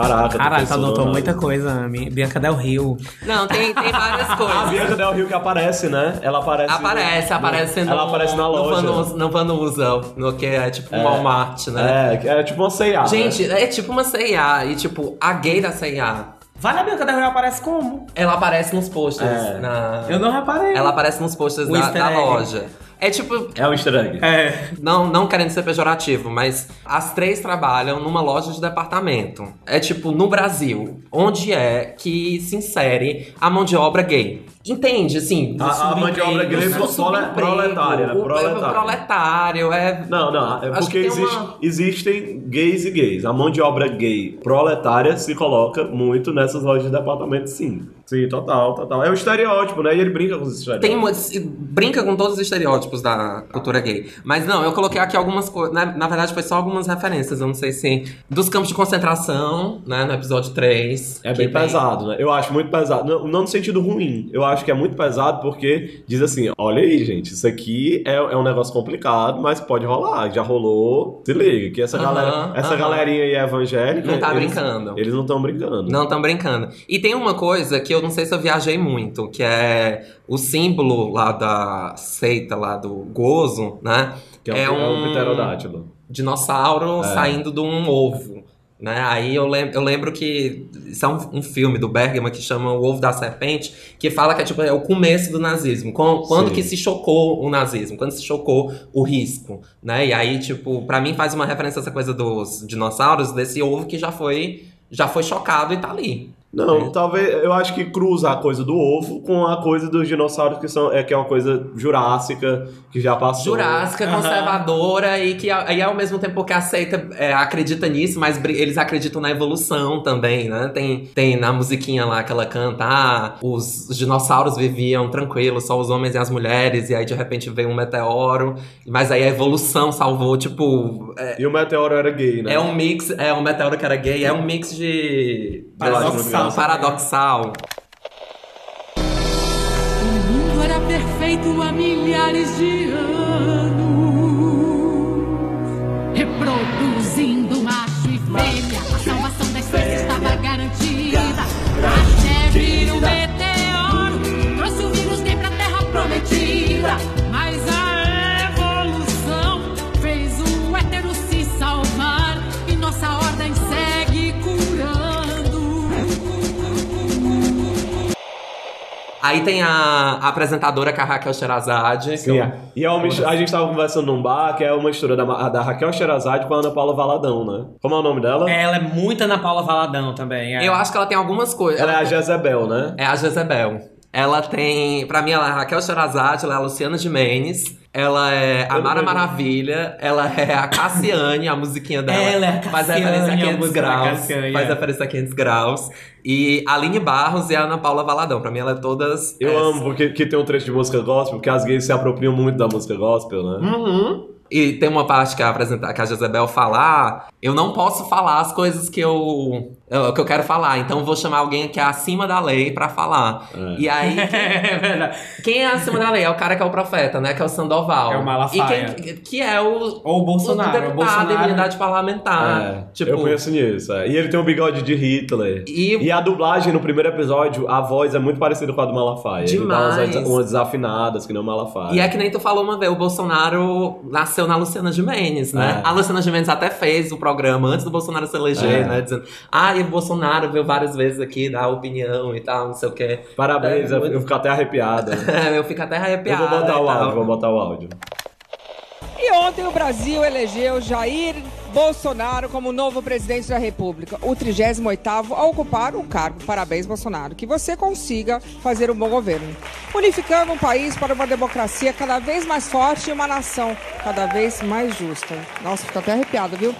Caraca, pensou tá anotou nada. muita coisa, Ami. Bianca Del Rio. Não, tem, tem várias A coisas. Bianca Del Rio que aparece, né? Ela aparece. Aparece, aparece no, Ela aparece na no loja. No Vanusa, no que é tipo um Walmart, né? É, é tipo uma C&A, né? Gente, é tipo uma C&A, e tipo, a gay da C&A, Vale a Bianca Del Rio aparece como? ela aparece nos posters. É. Na... Eu não reparei. Ela aparece nos posters da, da egg. loja. É tipo, É um easter egg. É. não, não querendo ser pejorativo, mas as três trabalham numa loja de departamento. É tipo, no Brasil, onde é que se insere a mão de obra gay. Entende, assim? A- a mão de obra gay o é proletária, né? proletário, é... Não, não, é porque existe- uma- existem gays e gays. A mão de obra gay proletária se coloca muito nessas lojas de departamento, sim. Sim, total, total. É o estereótipo, né? E ele brinca com os estereótipos. Tem brinca com todos os estereótipos da cultura gay. Mas não, eu coloquei aqui algumas coisas. Na, na verdade, foi só algumas referências. Eu não sei se. Dos campos de concentração, né? No episódio 3. É bem tem- pesado, né? Eu acho muito pesado. Não, não no sentido ruim. Eu acho que é muito pesado porque diz assim: olha aí, gente, isso aqui é, é um negócio complicado, mas pode rolar. Já rolou. Se liga, que essa Aham, galera, essa aham. galerinha aí é evangélica. Não tá eles- brincando. Eles não estão brincando. Não estão brincando. E tem uma coisa que eu não sei se eu viajei muito, que é o símbolo lá da seita, lá do gozo, né? Que é, um, é um pterodátilo. dinossauro É. saindo de um ovo. Né? Aí eu lembro, eu lembro que isso é um, um filme do Bergman que chama O Ovo da Serpente, que fala que é, tipo, é o começo do nazismo. Quando, que se chocou o nazismo, quando se chocou o risco. Né? E aí, tipo, pra mim faz uma referência a essa coisa dos dinossauros, desse ovo que já foi, já foi chocado e tá ali. Não, talvez eu acho que cruza a coisa do ovo com a coisa dos dinossauros que são é que é uma coisa jurássica que já passou. Jurássica, conservadora e que e ao mesmo tempo que aceita, é, acredita nisso, mas eles acreditam na evolução também, né? Tem, tem na musiquinha lá que ela canta, ah, os, os dinossauros viviam tranquilos, só os homens e as mulheres, e aí de repente veio um meteoro, mas aí a evolução salvou, tipo, é, E o meteoro era gay, né? é um mix, é um meteoro que era gay, é um mix de Paradoxal. paradoxal. O mundo era perfeito há milhares de anos. Aí tem a, a apresentadora que é a Raquel Sherazade. que Sim, eu- é. E é uma mistura- a gente tava conversando num bar que é uma mistura da, da Raquel Sherazade com a Ana Paula Valadão, né? Como é o nome dela? Ela é muito Ana Paula Valadão também. É. Eu acho que ela tem algumas coisas. Ela é a Jezebel, né? É a Jezebel. Ela tem. Pra mim, ela é a Raquel Sherazade, ela é a Luciana Gimenez. Ela é a Mara. Maravilha. Ela é a Cassiane, a musiquinha dela. Ela é a Faz Cassiane, referência a a 500 música da graus. Cassiane, faz é. referência a 500 graus. E a Aline Barros e a Ana Paula Valadão. Pra mim, ela é todas. Eu essa. amo porque que tem um trecho de música gospel, porque as gays se apropriam muito da música gospel, né? Uhum. E tem uma parte que a, apresenta- que a Jezebel fala: ah, eu não posso falar as coisas que eu, eu- que eu quero falar, então eu vou chamar alguém que é acima da lei pra falar. É. E aí, é verdade. quem é acima da lei? É o cara que é o profeta, né? Que é o Sandoval. É o Malafaia. E quem que é o, Ou o Bolsonaro. o deputado, o Bolsonaro. imunidade parlamentar. É, tipo, eu conheço nisso. é. E ele tem um bigode de Hitler. E- E... a dublagem no primeiro episódio, a voz é muito parecida com a do Malafaia. Ele dá umas, Demais. umas desafinadas que não o Malafaia. E é que nem tu falou uma vez, o Bolsonaro nasceu na Luciana Gimenez, né? É. A Luciana Gimenez até fez o programa antes do Bolsonaro se eleger, É. né? Dizendo, ah, o Bolsonaro veio várias vezes aqui dar opinião e tal, não sei o quê. Parabéns, É, eu, muito- eu fico até arrepiada. eu fico até eu arrepiado. vou botar o áudio, vou botar o áudio. E ontem o Brasil elegeu Jair Bolsonaro como novo presidente da República, o 38º a ocupar o cargo. Parabéns, Bolsonaro. Que você consiga fazer um bom governo, unificando um país para uma democracia cada vez mais forte e uma nação cada vez mais justa. Nossa, fico até arrepiada, viu?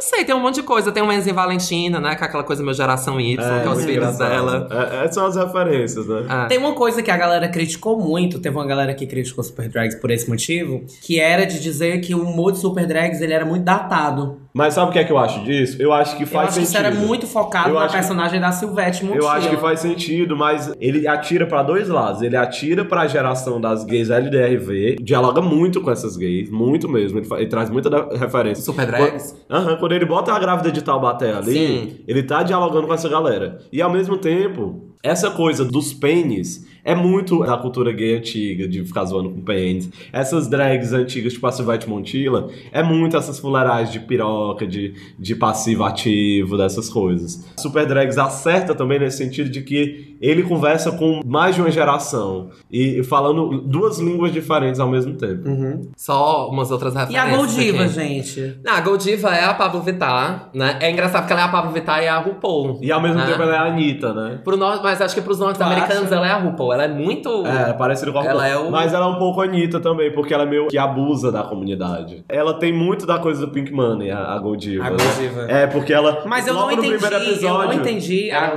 Não sei, tem um monte de coisa. Tem o Enzo e Valentina, né? Que é aquela coisa meu geração Y, que é os filhos dela. É, é, são as referências, né? Ah. Tem uma coisa que a galera criticou muito, teve uma galera que criticou Super Drags por esse motivo, que era de dizer que o humor de Super Drags ele era muito datado. Mas sabe o que é que eu acho disso? Eu acho que Eu faz acho que isso sentido. era muito focado Eu na acho que- personagem da Silvete Montilla. Eu acho que faz sentido, mas ele atira pra dois lados. Ele atira pra geração das gays LDRV, dialoga muito com essas gays, muito mesmo. Ele, fa- ele traz muita referência. Super drags? Quando, Aham, quando ele bota a grávida de Taubaté ali, Sim. ele tá dialogando com essa galera. E ao mesmo tempo, essa coisa dos pênis é muito da cultura gay antiga, de ficar zoando com pênis. Essas drags antigas, tipo a Silvete Montilla, é muito essas fuleiragens de piroca, de, de passivo ativo, dessas coisas. Super Drags acerta também nesse sentido de que ele conversa com mais de uma geração e falando duas línguas diferentes ao mesmo tempo. Só umas outras E referências. a Goldiva, aqui. gente? Não, a Goldiva é a Pablo Vittar, né? É engraçado porque ela é a Pablo Vittar e a RuPaul. E ao mesmo né? tempo ela é a Anitta, né? Pro nor- mas acho que pros norte-americanos ela é a RuPaul. Ela é muito. É, parecido com a Ela RuPaul. é o- Mas ela é um pouco Anitta também, porque ela é meio que abusa da comunidade. Ela tem muito da coisa do Pink Money, a, a Goldiva. A né? Goldiva. É, porque ela. Mas eu não entendi, primeiro eu episódio. não entendi. A,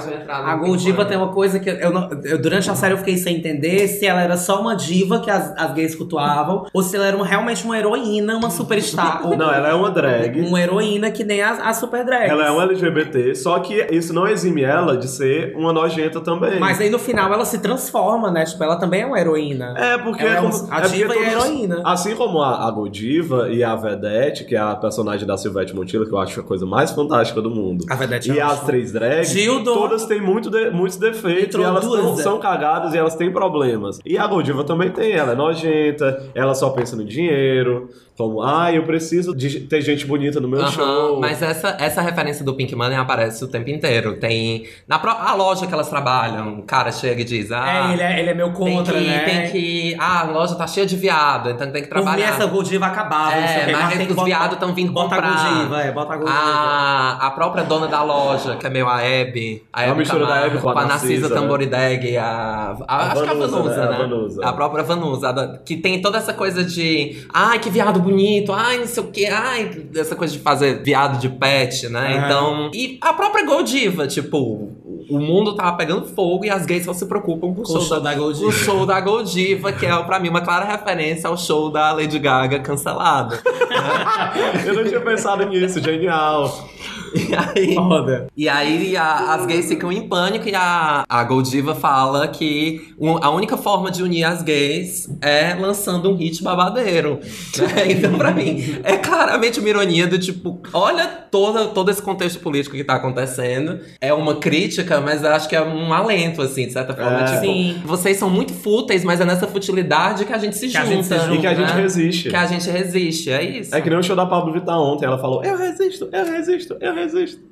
a Goldiva tem uma coisa que eu, não- eu- durante a série eu fiquei sem entender se ela era só uma diva que as, as gays cultuavam ou se ela era realmente uma heroína, uma superstar. ou Não, ela é uma drag. uma heroína que nem as, as super drags. Ela é um LGBT, só que isso não exime ela de ser uma nojenta também. Mas aí no final ela se transforma, né? Tipo, ela também é uma heroína. É, porque Ela é como- a é diva e a heroína. Assim como a, a Goldiva e a Vedette, que é a personagem da Silvete Montilla, que eu acho a coisa mais fantástica do mundo. A Vedette E é as três drags, Gildo. todas têm muito de- muitos defeitos. Bonitas e elas não são cagadas e elas têm problemas. E a Goldiva também tem, ela é nojenta, ela só pensa no dinheiro, como, ah, eu preciso de ter gente bonita no meu Aham, show. Mas essa, essa referência do Pink Money aparece o tempo inteiro. Tem. Na pró- a loja que elas trabalham, o cara chega e diz: Ah, É, ele é, ele é meu tem contra, que, né? tem que. Ah, a loja tá cheia de viado, então tem que Por mim, trabalhar. essa Goldiva acabava. não sei o É, mas tem é que os viados estão vindo Bota a comprar. Goldiva, é, bota a Goldiva. A, a própria dona da loja, que é meio a Hebe. A, A Hebe mistura da Camargo, Hebe com a com a Narcisa Narcisa, né? Tamborideg a, a, A Acho que a Vanusa, Vanusa, né? né? A Vanusa. A própria Vanusa. a da- Que tem toda essa coisa de. Ai, que viado bonito. Ai, não sei o quê. Ai, essa coisa de fazer viado de pet, né? Aham. Então. E a própria Goldiva, tipo. O mundo tava pegando fogo e as gays só se preocupam com o show, show da Goldiva. O show da Goldiva, que é, pra mim, uma clara referência ao show da Lady Gaga cancelado. Eu não tinha pensado nisso, genial. E aí, Foda. e aí a- as gays ficam em pânico e a, a Goldiva fala que o- a única forma de unir as gays é lançando um hit babadeiro. né? Então, pra mim, é claramente uma ironia do tipo, olha toda, todo esse contexto político que tá acontecendo. É uma crítica, mas acho que é um alento, assim, de certa forma. É. Tipo, Sim. vocês são muito fúteis, mas é nessa futilidade que a gente se Que a junta. gente se junta, E que a gente né? resiste. Que a gente resiste, é isso. É que nem o show da Pablo Vittar ontem, ela falou, eu resisto, eu resisto, eu resisto.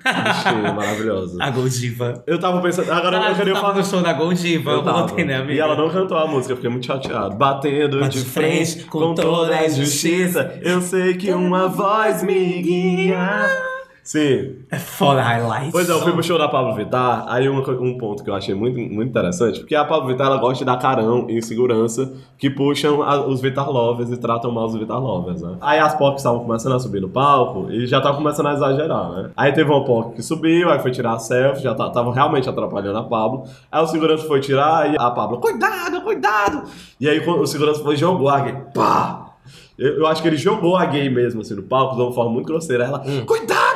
Ixi, maravilhoso. A Goldiva. Eu tava pensando, agora Ah, eu queria tava falar... no show da Goldiva Eu tava. ontem, né, amiga? E ela não cantou a música, eu fiquei muito chateado. Batendo Bate de frente com toda a justiça, eu sei que uma voz me guia. Sim. É foda, highlight. Pois é, eu fui pro show da Pablo Vittar, aí um, um ponto que eu achei muito, muito interessante, porque a Pablo Vittar ela gosta de dar carão e insegurança que puxam a- os Vittar Lovers e tratam mal os Vittar Lovers, né? Aí as POCs estavam começando a subir no palco e já estavam começando a exagerar, né? Aí teve uma POC que subiu, aí foi tirar a selfie, já estavam realmente atrapalhando a Pablo. Aí o segurança foi tirar e a Pablo, cuidado, cuidado! E aí o segurança foi jogou a gay, pá! Eu, eu acho que ele jogou a gay mesmo, assim, no palco, de uma forma muito grosseira. Aí Ela, cuidado,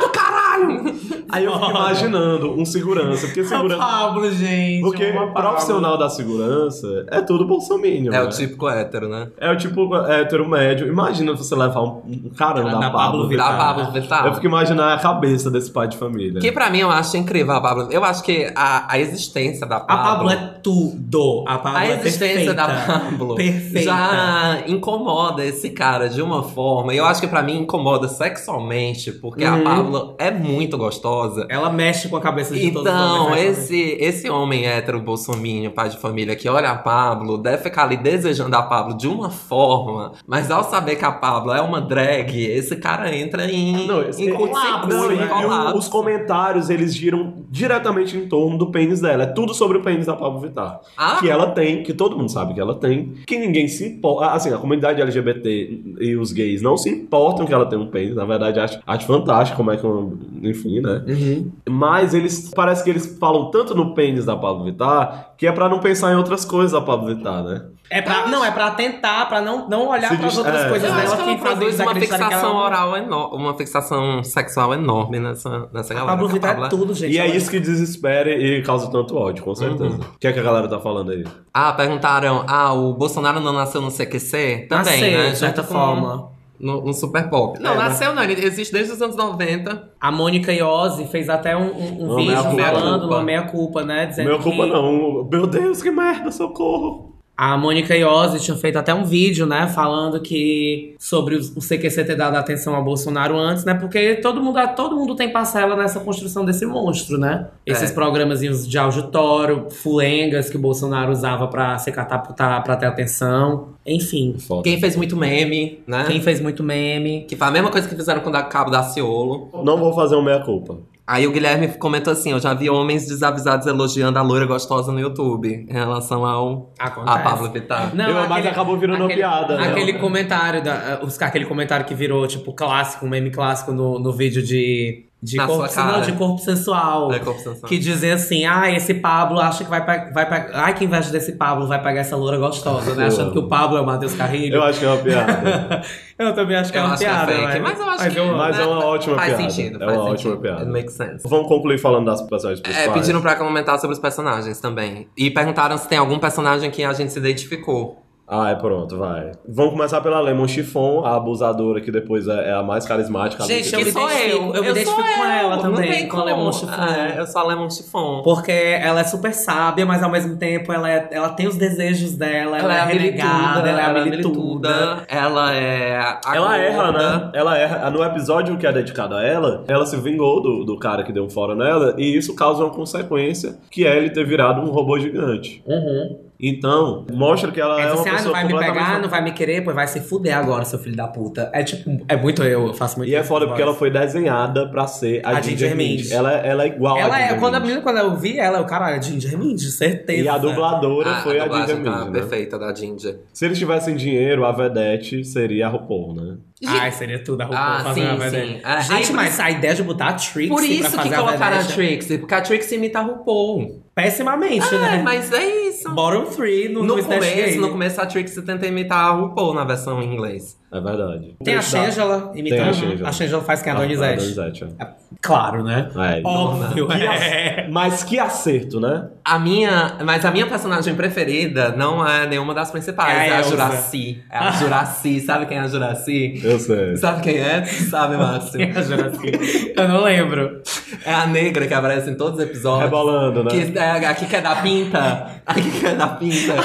caralho! Aí eu fico imaginando um segurança, porque A segurança. Pablo, gente. Porque uma Pablo. profissional da segurança é tudo bolsominion. É né? o típico hétero, né? É o tipo hétero médio. Imagina você levar um, um carão Da da, Pablo Pablo Vittar. Da Pablo Vittar. Eu fico imaginando a cabeça desse pai de família. Que pra mim eu acho incrível a Pablo. Eu acho que a, a existência da A Pablo. Pablo é tudo. A Pablo a é existência perfeita. da Pablo Perfeita. já incomoda esse cara de uma forma. E eu acho que pra mim incomoda sexualmente, porque a Uhum. Pablo é muito gostosa. Ela mexe com a cabeça de todos os Então, homens, né? esse, esse homem hétero bolsominho, pai de família, que olha a Pablo, deve ficar ali desejando a Pablo de uma forma, mas ao saber que a Pablo é uma drag, esse cara entra em, Não, esse- em Não, curto-circuito, e, em e o- colapso. os comentários, eles giram diretamente em torno do pênis dela. É tudo sobre o pênis da Pablo Vittar. Ah. Que ela tem, que todo mundo sabe que ela tem, que ninguém se importa. Assim, a comunidade LGBT e os gays não se importam que ela tem um pênis. Na verdade, acho, acho fantástico como é que. eu- Enfim, né? Uhum. Mas eles. Parece que eles falam tanto no pênis da Pablo Vittar que é pra não pensar em outras coisas da Pablo Vittar, né? É pra, não, é pra tentar, pra não, não olhar Se pras dis- outras é. coisas Eu dela que fazem uma fixação ela- oral enorme, uma fixação sexual enorme nessa, nessa A galera. Pablo que Vittar Pablo é tudo, gente. E é isso que desespera e causa tanto ódio, com certeza. O que é que a galera tá falando aí? Ah, perguntaram, ah, o Bolsonaro não nasceu no CQC? Também, Nasceu, né? de certa forma. No, no Super Pop. Não, É, nasceu não, ele existe desde os anos 90. A Mônica Iose fez até um, um- um vídeo meia culpa. falando Culpa. uma meia-culpa, né? Dizendo Meu culpa que não. Meu Deus, que merda, socorro. A Mônica Iose tinha feito até um vídeo, né? Falando que sobre os- o CQC ter dado atenção ao Bolsonaro antes, né? Porque todo mundo, todo mundo tem parcela nessa construção desse monstro, né? Esses É. programazinhos de auditório, fulengas que o Bolsonaro usava pra se catapultar, pra ter atenção. Enfim. Foda. Quem fez muito meme, né? Quem fez muito meme. Que foi a mesma coisa que fizeram com o Cabo da Ciolo. Não vou fazer um meia-culpa. Aí o Guilherme comentou assim: Eu já vi homens desavisados elogiando a loira gostosa no YouTube em relação ao Acontece. a Pablo Vittar. Não, Eu- mas aquele- acabou virando uma aquele- piada, né? Aquele comentário, da, os, aquele comentário que virou, tipo, clássico, um meme clássico no, no vídeo de. De Na corpo, sua cara. não, de corpo sensual. É, corpo sensual. Que dizem assim, ah, esse Pablo acha que vai pegar. Vai pe- Ai, que inveja desse Pablo, vai pegar essa loura gostosa, né? Achando que o Pablo é o Matheus Carrilho. Eu acho que é uma piada. Eu também acho que Eu é uma acho que é piada, fake, né? mas eu acho que- eu- Mas é uma ótima faz piada. sentido. É faz uma sentido. ótima piada. It makes sense. Vamos concluir falando das personagens É, principais. pediram pra comentar sobre os personagens também. E perguntaram se tem algum personagem que a gente se identificou. Ah, é pronto, vai. Vamos começar pela Lemon Chiffon, a abusadora que depois é, é a mais carismática. Gente, do- eu Que me sou identifico- eu. eu me identifico sou com eu. ela Não também, tem com a. Lemon Chiffon. É, eu sou a Lemon Chiffon. Porque ela é super sábia, mas ao mesmo tempo ela, é- ela tem os desejos dela, ela, é, renegada, ela é habilituda. Ela é a Ela erra, né? Ela erra. No episódio que é dedicado a ela, ela se vingou do, do cara que deu um fora nela, e isso causa uma consequência, que é ele ter virado um robô gigante. Uhum. Então, mostra que ela Ela é uma assim, ah, não pessoa vai me pegar, não vai me querer, pois vai se fuder agora, seu filho da puta. É tipo, é muito eu, eu faço muito E é foda porque ela foi desenhada pra ser a, A Ginger, Ginger Mint. Mint. Ela, ela é igual Ela a é, Ginger quando a menina, quando eu vi ela, eu, caralho, é Ginger Mint, certeza. E a dubladora Ah, foi a, dublagem Ginger tá né? perfeita da Ginger. Se eles tivessem dinheiro, a Vedette seria a RuPaul, né? Ai, seria tudo a RuPaul Ah, fazendo sim, a Vedette. sim. É, Gente, aí mas a ideia de botar a Trixie Por pra isso fazer que a colocaram a Vedette, Trixie, porque a Trixie imita a RuPaul. pessimamente, É, né? mas é isso. Bottom 3 no, No no começo, no começo a Trixie tenta imitar a RuPaul na versão em inglês. É verdade. Tem a Shangela imitando. Tem a Shangela. Faz quem é a Ah, Donizete. Donizete, é. Claro, né? É, Óbvio, Que é. Mas que acerto, né? A minha, mas a minha personagem preferida não é nenhuma das principais, É a é, a. Juraci. É a Juraci, sabe quem é a Juraci? Eu sei. Sabe quem é? Sabe, Márcio? A Juraci. Eu não lembro. É a negra que aparece em todos os episódios. Rebolando, né? Que é, aqui que é da pinta. Aqui que é da pinta.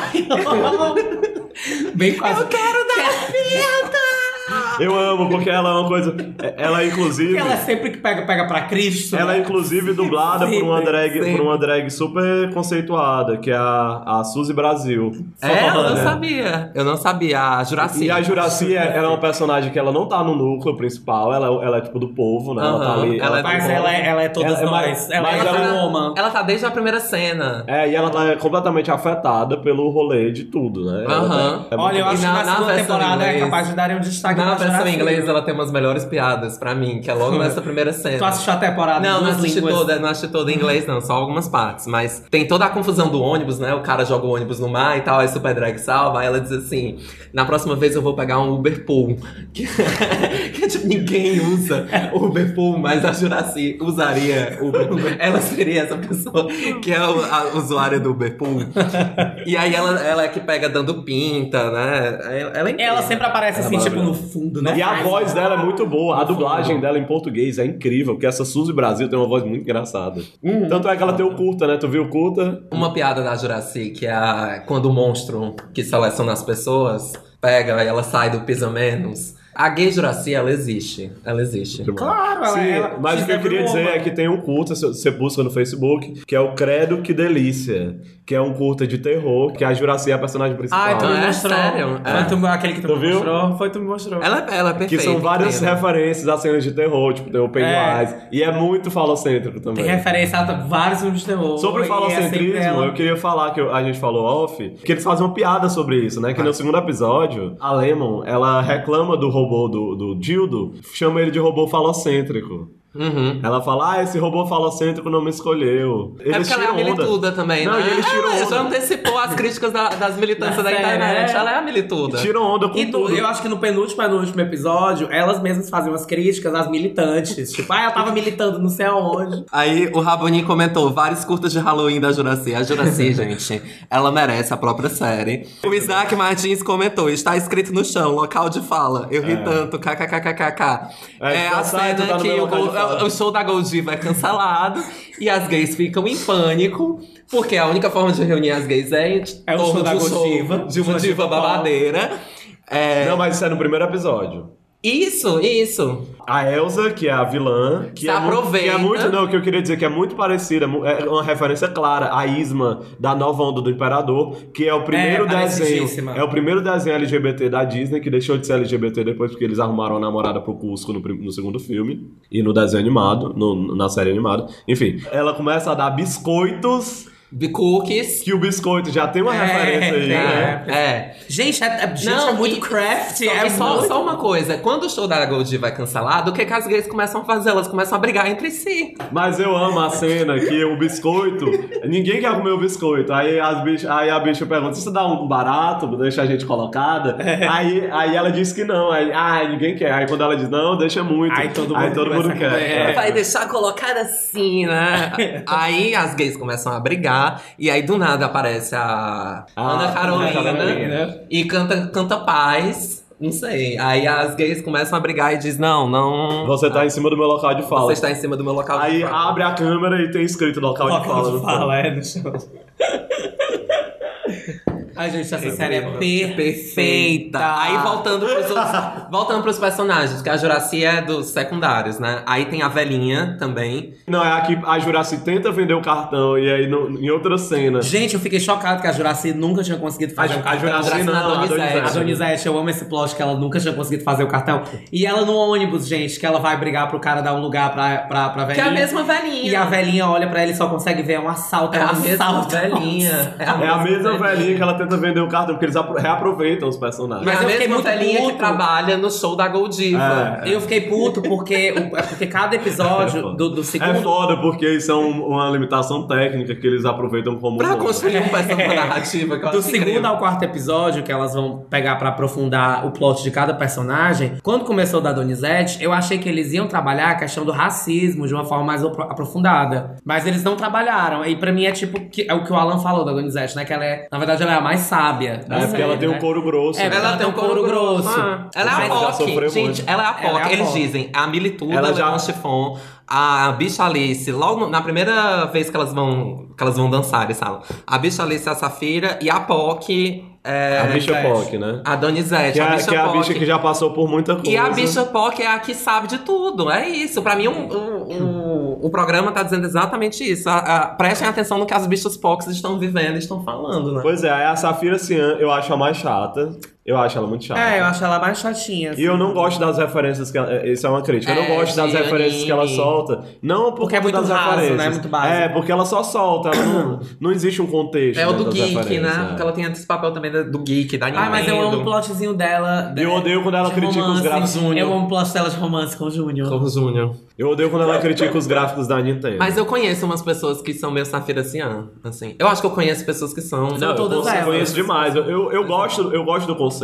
Bem quase. Eu quero dar pinta! Eu amo, porque ela é uma coisa. Ela é inclusive. Ela é sempre que pega, pega pra Cristo. Ela é né? inclusive dublada por uma Sempre, drag, sempre. por uma drag super conceituada, que é a, a Suzy Brasil. É, eu não né? sabia. Eu não sabia. A Juraci. E a Juraci é, ela é uma personagem que ela não tá no núcleo principal, ela, ela é tipo do povo, né? Ela tá ali. ela é tá Mas ela é, ela é todas Ela é nós. Ela mas é ela- uma woman. Ela tá desde a primeira cena. É, e ela tá completamente afetada pelo rolê de tudo, né? Ela Aham. tá- é Olha, eu acho que na- na, segunda temporada é inglês- capaz de darem um destaque Na em inglês, ela tem umas melhores piadas pra mim, que é logo nessa primeira cena. Tu assistiu a temporada Não, não assisti línguas? toda, não assisti toda em inglês, não, só algumas partes. Mas tem toda a confusão do ônibus, né? O cara joga o ônibus no mar e tal, aí Super Drag salva, aí ela diz assim: na próxima vez eu vou pegar um Uber Pool. Que, que tipo, ninguém usa Uber Pool, mas a Juraci usaria Uber. Ela seria essa pessoa que é a usuária do Uber Pool. E aí ela, ela é que pega dando pinta, né? Ela, ela é. Ela sempre aparece Ela é assim, tipo, no maravilhosa. Fundo, né? E a voz dela é muito boa. A dublagem dela em português é incrível, porque essa Suzy Brasil tem uma voz muito engraçada. Uhum. Tanto é que ela tem o curta, né? Tu viu o curta? Uma piada da Juraci, que é a, quando o monstro que seleciona as pessoas pega e ela sai do Pisa Menos. A gay Juraci, ela existe. Ela existe. Claro, ela, Sim, ela mas o que eu queria dizer é que tem um curta, se você busca no Facebook, que é o Credo Que Delícia, que é um curta de terror, que a Juraci é a personagem principal. Ai, tu me Ah, é? mostrou. Sério? Foi É. tu- aquele que tu, Tu me viu? mostrou. Foi tu me mostrou. Ela, ela é que perfeita. são várias referências a cenas de terror, tipo, tem o Pennywise. E é muito falocêntrico também. Tem referência a vários filmes de terror. Sobre o é falocentrismo, ela. eu queria falar que a gente falou off, que eles fazem uma piada sobre isso, né? Que no segundo episódio, a Lemon, ela reclama do robô do, do Dildo, chama ele de robô falocêntrico. Uhum. Ela fala, ah, esse robô falocêntrico não me escolheu. É porque ela é a onda. milituda também, Não, né? e eles tiram ela onda. já antecipou as críticas da- das militâncias Da série, internet. é. Ela é a milituda. Tiram onda com E tudo. eu acho que no penúltimo e no último episódio, elas mesmas fazem umas críticas às militantes. Tipo, ah, ela tava militando não sei aonde. Aí o Rabonin comentou vários curtas de Halloween da Juraci. A Juraci, gente, ela merece a própria série. O Isaac Martins comentou: está escrito no chão, local de fala. Eu ri É. tanto, kkkkkk. É, É, a cena tá que meu o, show da Goldiva é cancelado e as gays ficam em pânico. Porque a única forma de reunir as gays é É o show da Goldiva, de uma diva babadeira. É, Não, mas isso é no primeiro episódio. Isso, isso. A Elsa, que é a vilã, que é, muito, que é muito. Não, o que eu queria dizer que é muito parecida, é uma referência clara à Isma da nova onda do Imperador, que é o primeiro É, desenho. parecidíssima. É o primeiro desenho LGBT da Disney, que deixou de ser LGBT depois porque eles arrumaram a namorada pro Cusco no, no segundo filme. E no desenho animado, no- na série animada. Enfim, ela começa a dar biscoitos. The Cookies. Que o biscoito já tem uma É, referência aí, né? É. Gente, é, é- gente, Não, é muito e- crafty. Só, é só, muito... só uma coisa, quando o show da Gold vai cancelado, o que, que as gays começam a fazer? Elas começam a brigar entre si. Mas eu amo a cena que o biscoito. Ninguém quer comer o biscoito. Aí, as bichas, aí a bicha pergunta: se você dá um barato, deixa a gente colocada? Aí, aí ela diz que não. Aí, ah, ninguém quer. Aí quando ela diz não, deixa muito. Aí todo aí mundo todo mundo quer. É. Vai deixar colocada assim, né? Aí as gays começam a brigar, entrar. E aí do nada aparece a Ah, Ana Carolina, e canta, canta paz. Não sei. Aí as gays começam a brigar e diz: Não, não. Você tá em cima do meu local de fala. Você está em cima do meu local de Aí fala. abre a câmera e tem escrito local, de fala. no fundo. é, no chão. Ai, gente, essa série é perfeita. Perfeita. Aí voltando pros, outros, voltando pros personagens, que a Juraci é dos secundários, né? Aí tem a velhinha também. Não, é aqui a Juraci tenta vender o cartão e aí no- em outra cena. Gente, eu fiquei chocado que a Juraci nunca tinha conseguido A, fazer o a cartão. Juraci Juraci não, na a Donizete. A Donizete, eu amo esse plot que ela nunca tinha conseguido fazer o cartão. E ela no ônibus, gente, que ela vai brigar pro cara dar um lugar pra, pra, pra Que velhinha. é a mesma velhinha. E a velhinha olha pra ele e só consegue ver um assalto. É um a mesma assalto. velhinha. É a mesma velhinha que ela tenta vender o cartão, porque eles apro- reaproveitam os personagens. Mas é eu fiquei muito velhinha que puto. trabalha no show da Goldiva. É. Eu fiquei puto porque, é porque cada episódio do, do É segundo. foda porque isso é um- uma limitação técnica que eles aproveitam como. Pra nome. construir um personagem narrativa que eu Do segundo incrível. ao quarto episódio, que elas vão pegar pra aprofundar o plot de cada personagem, quando começou da Donizete, eu achei que eles iam trabalhar a questão do racismo de uma forma mais apro- aprofundada. Mas eles não trabalharam. E pra mim é tipo que, é o que o Alan falou da Donizete, né? Que ela é, na verdade, ela é a mais sábia. É porque ela tem um né? couro grosso. É, né? Ela tem um couro grosso. Ah, ela é a Mas já POC. Gente, ela é a Ela é POC. a Eles dizem, a Milituda, Ela ela já-. Chiffon, a Bicha Alice, logo na primeira vez que elas vão, que elas vão dançar, eles falam. A Bicha Alice é a Safira e a POC é... a bicha Donizete. POC, né? A Donizete, Que é, a Bicha que é a bicha que já passou por muita coisa. E a Bicha POC é a que sabe de tudo. É isso. Pra mim, o, o, o, o programa tá dizendo exatamente isso. A- a- prestem atenção no que as bichas POCs estão vivendo e estão falando, né? Pois é, a Safira Cian eu acho a mais chata. Eu acho ela muito chata. É, eu acho ela mais chatinha. E eu não gosto das referências que ela, Isso é uma crítica. eu É, não gosto das referências que ela anime. solta. Não por Porque é muito das raso, né? referências. Muito básico. É, porque ela só solta. ela não, não existe um contexto. É o do geek, né? é. Porque ela tem esse papel também do geek, da Nintendo. Ah, mas eu amo o plotzinho dela. E eu odeio quando ela critica os romance. gráficos. Eu amo o plot dela de romance com o Júnior. Com o Júnior. Eu odeio quando ela critica os gráficos da Nintendo. Mas eu conheço umas pessoas que são meio Safira Cian, assim. Eu acho que eu conheço pessoas que são. Não, todas eu elas. conheço demais. Eu, eu, eu gosto, eu gosto do conceito.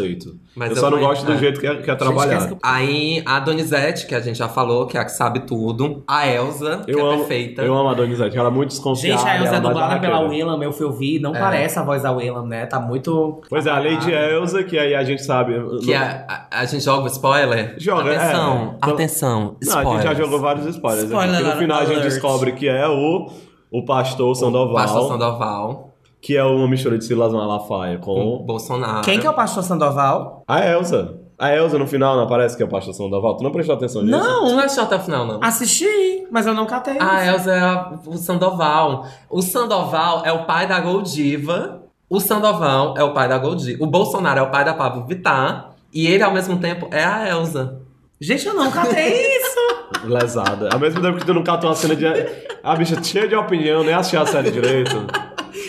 Mas eu eu só não gosto do é. jeito que é, que é trabalhado. Aí a Donizete, que a gente já falou, que é a que sabe tudo. A Elsa, que Eu é amo, perfeita. eu amo a Donizete, ela é muito desconfiada. Gente, a Elsa é dublada pela Willam, eu fui ouvir, não parece a voz da Willam, né? Tá muito. Pois é, a Lady Elsa, que aí a gente sabe. Que não- a, a, gente joga o spoiler? Joga, é. Atenção, Então- atenção. Não, a gente já jogou vários spoilers. Spoiler que no final a gente alert. descobre que é o, o pastor Sandoval, Pastor Sandoval, que é uma mistura de Silas Malafaia com Bolsonaro. Quem que é o pastor Sandoval? a Elsa. A Elsa no final não aparece que é o pastor Sandoval? Tu não prestou atenção nisso? Não, não achou até o final, não. Assisti, mas eu não catei. A Elsa é a- o Sandoval. O Sandoval é o pai da Goldiva. O Sandoval é o pai da Goldiva. O Bolsonaro é o pai da Pablo Vittar. E ele, ao mesmo tempo, é a Elsa. Gente, eu não catei isso. Lesada. Ao mesmo tempo que tu não catou a cena de. A bicha cheia de opinião, nem assistiu a série direito.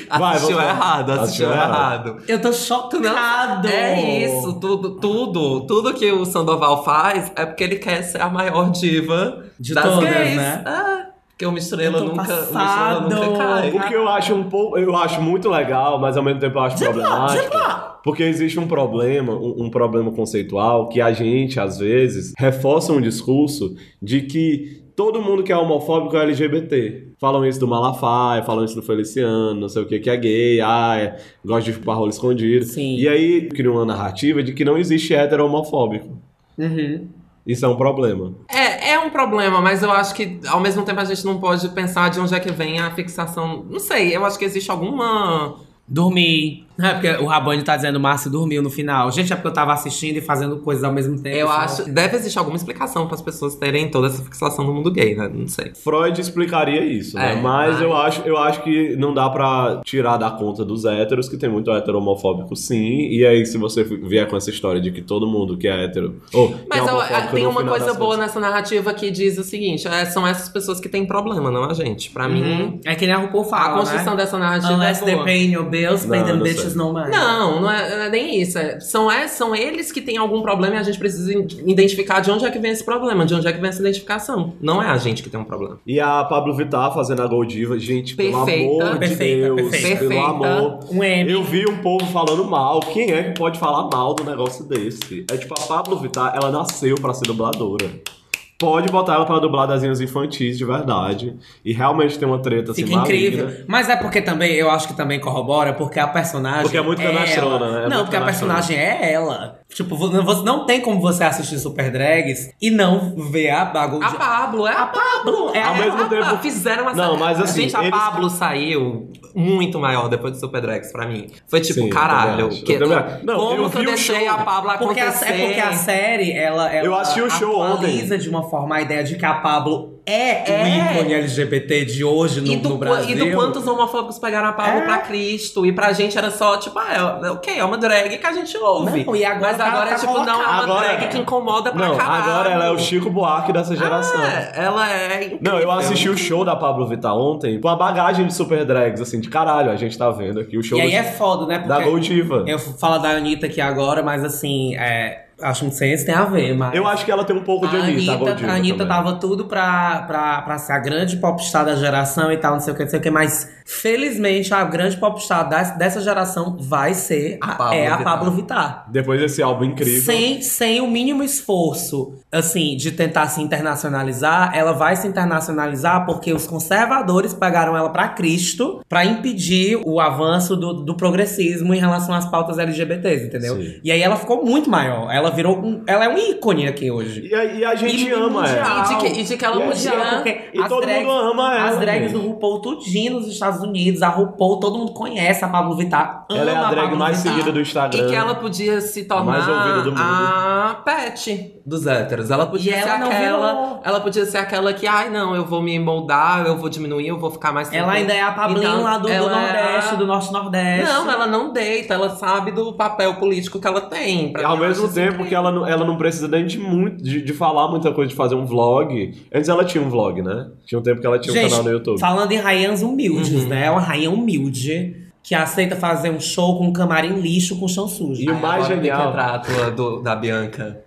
Vai, assistiu errado, assistiu, errado. Eu tô chocado. É isso, tudo, tudo, tudo que o Sandoval faz é porque ele quer ser a maior diva De das todas, gays. né? É, porque uma estrela nunca, uma estrela passado. nunca cai. O que eu acho um pouco. Eu acho muito legal, mas ao mesmo tempo eu acho problemático. Porque existe um problema, um, um problema conceitual, que a gente, às vezes, reforça um discurso de que todo mundo que é homofóbico é LGBT. Falam isso do Malafaia, falam isso do Feliciano, não sei o que, que é gay, ah, é, gosta de chupar rolo escondido. Sim. E aí cria uma narrativa de que não existe hétero homofóbico. Uhum. Isso é um problema. É, é um problema, mas eu acho que ao mesmo tempo a gente não pode pensar de onde é que vem a fixação. Não sei, eu acho que existe alguma. Dormi. É porque o Rabone tá dizendo Márcio dormiu no final. Gente, é porque eu tava assistindo e fazendo coisas ao mesmo tempo. Eu Isso acho. Deve existir alguma explicação para as pessoas terem toda essa fixação no mundo gay, né? Não sei. Freud explicaria isso, né? É, mas mas- eu acho, eu acho que não dá pra tirar da conta dos héteros, que tem muito hétero homofóbico sim. E aí, se você vier com essa história de que todo mundo que é hétero. Ou que Mas é eu- tem uma coisa boa contas- nessa narrativa que diz o seguinte: é, são essas pessoas que têm problema, não a gente. Pra mim, É que nem a RuPaul fala, a construção né? dessa narrativa Unless é boa. paying your bills, pay Não, them no money. Não, não é, não é nem isso. é- são, é, são eles que têm algum problema e a gente precisa identificar de onde é que vem esse problema, de onde é que vem essa identificação. Não é a gente que tem um problema. E a Pablo Vittar fazendo a Goldiva, gente, pelo Perfeita. amor de Perfeita, Deus, perfeita. pelo amor. Um M. Eu vi um povo falando mal. Quem é que pode falar mal do negócio desse? É tipo, a Pablo Vittar, ela nasceu pra ser dubladora. Pode botar ela pra dublar desenhos infantis de verdade. E realmente tem uma treta assim, Fica incrível. maligna. Mas é porque também, eu acho que também corrobora, porque a personagem. Porque é muito canastrona, ela. né? É não, porque a canastrona. personagem é ela. Tipo, você- não tem como você assistir Super Drags e não ver a Bago A Pablo, é a Pablo. é Ao a- mesmo a- tempo- Fizeram uma Não, mas assim, Gente, a eles- Pablo saiu muito maior depois do Super Drags pra mim. Foi tipo, Sim, caralho. Que, Eu. Não, como eu que eu deixei show. a Pablo Porque a, acontecer? é porque a série, ela, ela Eu assisti o show ontem. de uma forma a ideia de que a Pablo é, É. o ícone LGBT de hoje no, E do, no Brasil. e do quanto os homofóbicos pegaram a Pablo É. pra Cristo. E pra gente era só, tipo, ah, é, ok, é uma drag que a gente ouve. Não, e agora Mas tá- agora tá é tipo, não, é uma Agora- drag que incomoda pra Não, caralho. agora ela é o Chico Buarque dessa geração. É, ela é incrível. Não, eu assisti o show da Pablo Vittar ontem com a bagagem de super drags, assim, de caralho. A gente tá vendo aqui o show E aí é foda, né? da Porque Gold Diva. Eu falo da Anitta aqui agora, mas assim, é, acho que não sei se tem a ver, mas. Eu acho que ela tem um pouco de a Anitta, Anitta, Gold Diva a Anitta também. tava tudo pra, pra, pra ser a grande popstar da geração e tal, não sei o que, não sei o que, mas felizmente a grande popstar dessa geração vai ser a, Pablo é a Vittar. Pablo Vittar. Depois desse álbum incrível. Sem, sem o mínimo esforço, assim, de tentar se internacionalizar, ela vai se internacionalizar porque os conservadores pegaram ela pra Cristo pra impedir o avanço do, do progressismo em relação às pautas LGBTs, entendeu? Sim. E aí ela ficou muito maior. Ela virou um, ela é um ícone aqui hoje. E a, e a gente E ama mundial. ela. E de que, e de que ela E é mundial, Porque E todo drags- mundo ama ela. As drags do RuPaul tudinho nos Estados Unidos, a RuPaul, todo mundo conhece a Pablo Vittar. Ela é a drag Pablo mais seguida do Instagram. E que ela podia se A mais tornar ouvida do mundo. a pet dos héteros. Ela podia E ser ela aquela. virou. Ela podia ser aquela que, ai, não, eu vou me moldar, eu vou diminuir, eu vou ficar mais Ela tranquila." ainda é a Pablinho Então, lá do, do ela é Nordeste, a- do Norte-Nordeste. Não, ela não deita, ela sabe do papel político que ela tem. Pra Ao mesmo tempo que ela não, ela não precisa nem de, muito, de, de falar muita coisa, de fazer um vlog. Antes ela tinha um vlog, né? Tinha um tempo que ela tinha um Gente, canal no YouTube. falando em rainhas humildes, Uhum. né? É uma rainha humilde que aceita fazer um show com um camarim lixo com chão sujo. E o Ai, mais genial- do- da Bianca.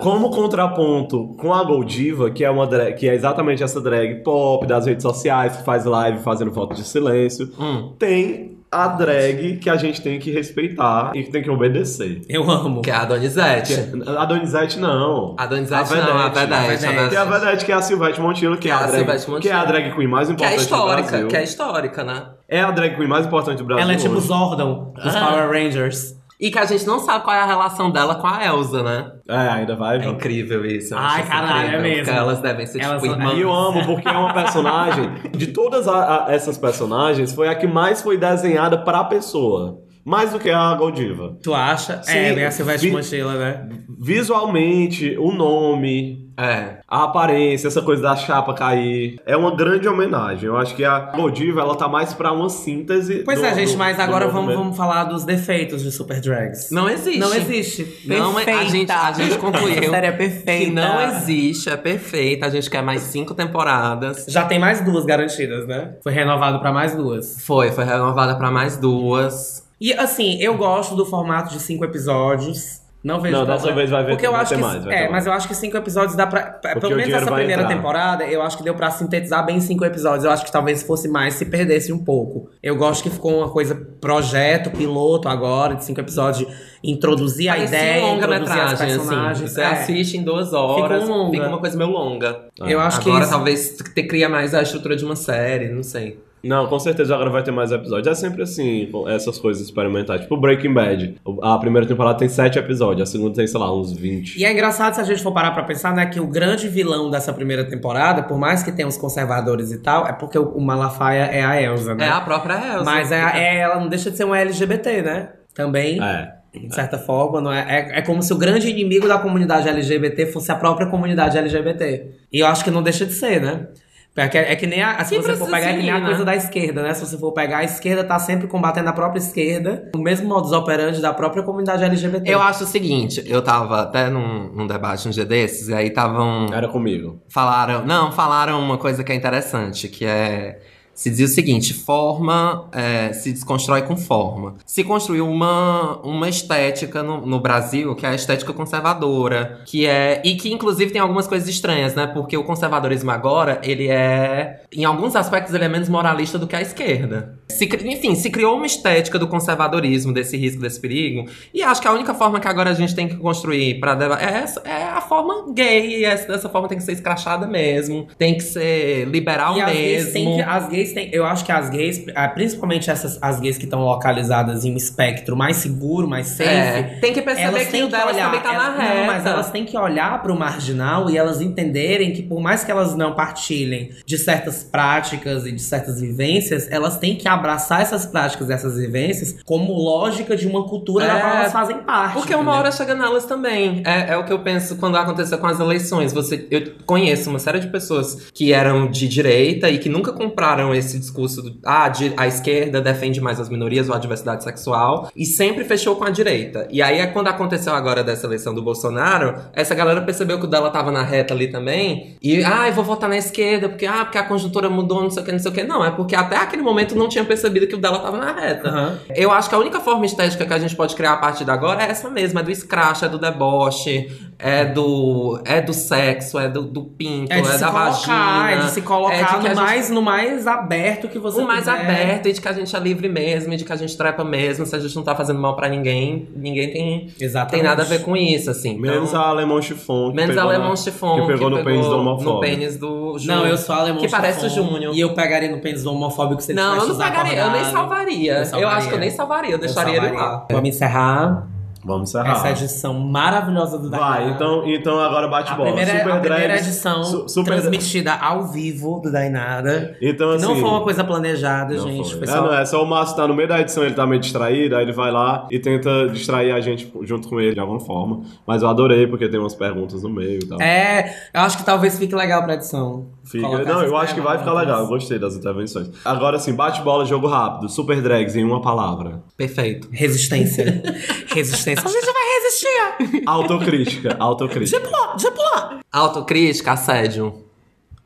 Como contraponto com a Goldiva, que é uma drag, que é exatamente essa drag pop das redes sociais, que faz live fazendo foto de silêncio, Hum. tem a drag que a gente tem que respeitar e que tem que obedecer. Eu amo. Que é a Donizete. A Donizete não. A Donizete não, a Vedete. A a Vedete. Que é a Vedete, que é a Silvete Montilo, que, é, a drag, Silvete que Montilo. é a drag queen mais Que é importante do histórica, Brasil. que é histórica, né? É a drag queen mais importante do Brasil. Ela é tipo hoje. Zordon dos Ah. Power Rangers. E que a gente não sabe qual é a relação dela com a Elsa, né? É, ainda vai. É incrível isso. Ai, caralho, é mesmo. Porque elas devem ser Elas tipo irmãs. E eu amo porque é uma personagem. De todas a- a- essas personagens, foi a que mais foi desenhada pra pessoa. Mais do que a Goldiva. Tu acha? Sim, é, bem a Silvestre vi- Mochila, né? Visualmente, o nome, É. a aparência, essa coisa da chapa cair. É uma grande homenagem. Eu acho que a Goldiva, ela tá mais pra uma síntese. Pois do- é, gente, do- mas do agora vamos, vamos falar dos defeitos de Super Drags. Não existe. Não existe. Não, é- a Perfeita. gente, a gente concluiu A série é perfeita. que não existe, é perfeita. A gente quer mais cinco temporadas. Já tem mais duas garantidas, né? Foi renovado pra mais duas. Foi, foi renovada pra mais duas. E assim, eu gosto do formato de cinco episódios. Não vejo Não, dessa vez vai ver- Porque eu vai acho ter que, mais, vai É, ter mais. mas eu acho que cinco episódios dá pra. Porque pelo menos essa primeira entrar. temporada, eu acho que deu pra sintetizar bem cinco episódios. Eu acho que talvez se fosse mais, se perdesse um pouco. Eu gosto que ficou uma coisa projeto, piloto agora, de cinco episódios, de introduzir a Parecia ideia, um introduzir as longa-metragem, assim. personagens. Você É. assiste em duas horas, Fica um longa. fica uma coisa meio longa. Eu acho que Agora isso- talvez te cria mais a estrutura de uma série, não sei. Não, com certeza agora vai ter mais episódios. É sempre assim, com essas coisas experimentais. Tipo Breaking Bad. A primeira temporada tem sete episódios, a segunda tem, sei lá, uns 20. E é engraçado se a gente for parar pra pensar, né, que o grande vilão dessa primeira temporada, por mais que tenha os conservadores e tal, é porque o o Malafaia é a Elsa, né? É a própria Elsa. Mas é, é- ela não deixa de ser um LGBT, né? Também, É. de certa forma, não é, é? É como se o grande inimigo da comunidade LGBT fosse a própria comunidade LGBT. E eu acho que não deixa de ser, né? Porque é, é que nem a. Se Que você for pegar, é que nem a coisa né? da esquerda, né? Se você for pegar, a esquerda tá sempre combatendo a própria esquerda, o mesmo modus operandi da própria comunidade LGBT. Eu acho o seguinte, eu tava até num, num debate um dia desses, e aí estavam. Era comigo. Falaram. Não, falaram uma coisa que é interessante, que é. Se diz o seguinte, forma é, se desconstrói com forma. Se construiu uma, uma estética no, no Brasil, que é a estética conservadora, que é. E que inclusive tem algumas coisas estranhas, né? Porque o conservadorismo agora, ele é. Em alguns aspectos, ele é menos moralista do que a esquerda. Se enfim, se criou uma estética do conservadorismo, desse risco, desse perigo. E acho que a única forma que agora a gente tem que construir para é, essa- é a forma gay. E essa, dessa forma tem que ser escrachada mesmo. Tem que ser liberal E mesmo. que, as gays têm. Eu acho que as gays, ah, principalmente essas as gays que estão localizadas em um espectro mais seguro, mais safe. É, tem que perceber que têm o delas também tá na elas- reta. Não, mas elas têm que olhar pro marginal e elas entenderem que, por mais que elas não partilhem de certas práticas e de certas vivências, elas têm que abraçar essas práticas essas vivências como lógica de uma cultura da É, qual elas fazem parte. Porque uma entendeu? hora chega nelas também. É, é o que eu penso quando aconteceu com as eleições. Você, eu conheço uma série de pessoas que eram de direita e que nunca compraram esse discurso do ah, de- a esquerda defende mais as minorias ou a diversidade sexual e sempre fechou com a direita. E aí, é quando aconteceu agora dessa eleição do Bolsonaro, essa galera percebeu que o dela tava na reta ali também. E, ah, eu vou votar na esquerda porque, ah, porque a conjuntura mudou, não sei o que, não sei o que. Não, é porque até aquele momento não tinha percebido que o dela tava na reta. Aham. Eu acho que a única forma estética que a gente pode criar a partir de agora é essa mesma, é do scratch, é do deboche, é do é do sexo, é do, do pinto, É é, de se da colocar, vagina. é de se colocar é de no, gente- mais, no mais aberto que você o mais puder. aberto e de que a gente é livre mesmo, e de que a gente trepa mesmo, se a gente não tá fazendo mal pra ninguém, ninguém tem, Exatamente. tem nada a ver com isso, assim. Então, Menos a alemão chifão. que menos a pegou alemão chifão Que pegou no pênis do homofóbico. no pênis do Júnior. Não, eu sou alemão Que parece o Júnior. E eu pegaria no pênis do homofóbico se ele Não, eu não usado pagaria, eu nem salvaria. Eu Eu, salvaria. acho que eu nem salvaria, eu Eu deixaria ele salvaria. lá. Vamos encerrar Vamos encerrar. essa edição maravilhosa do Vai, Dainá. então, então agora bate A bola. primeira, Super a primeira Drags, edição su- super transmitida ao vivo do Dainada. Então, assim. não foi uma coisa planejada, gente. foi. É, não, é só o Márcio tá no meio da edição, ele tá meio distraído, aí ele vai lá e tenta distrair a gente junto com ele de alguma forma. Mas eu adorei, porque tem umas perguntas no meio e tal. É, eu acho que talvez fique legal pra edição. Fica- Não, eu acho que vai ficar legal. Eu gostei das intervenções. Agora sim, bate bola, jogo rápido. Super drags em uma palavra. Perfeito. Resistência. Resistência. A gente vai resistir. Autocrítica. Autocrítica. Diplo, diplo. Autocrítica, assédio.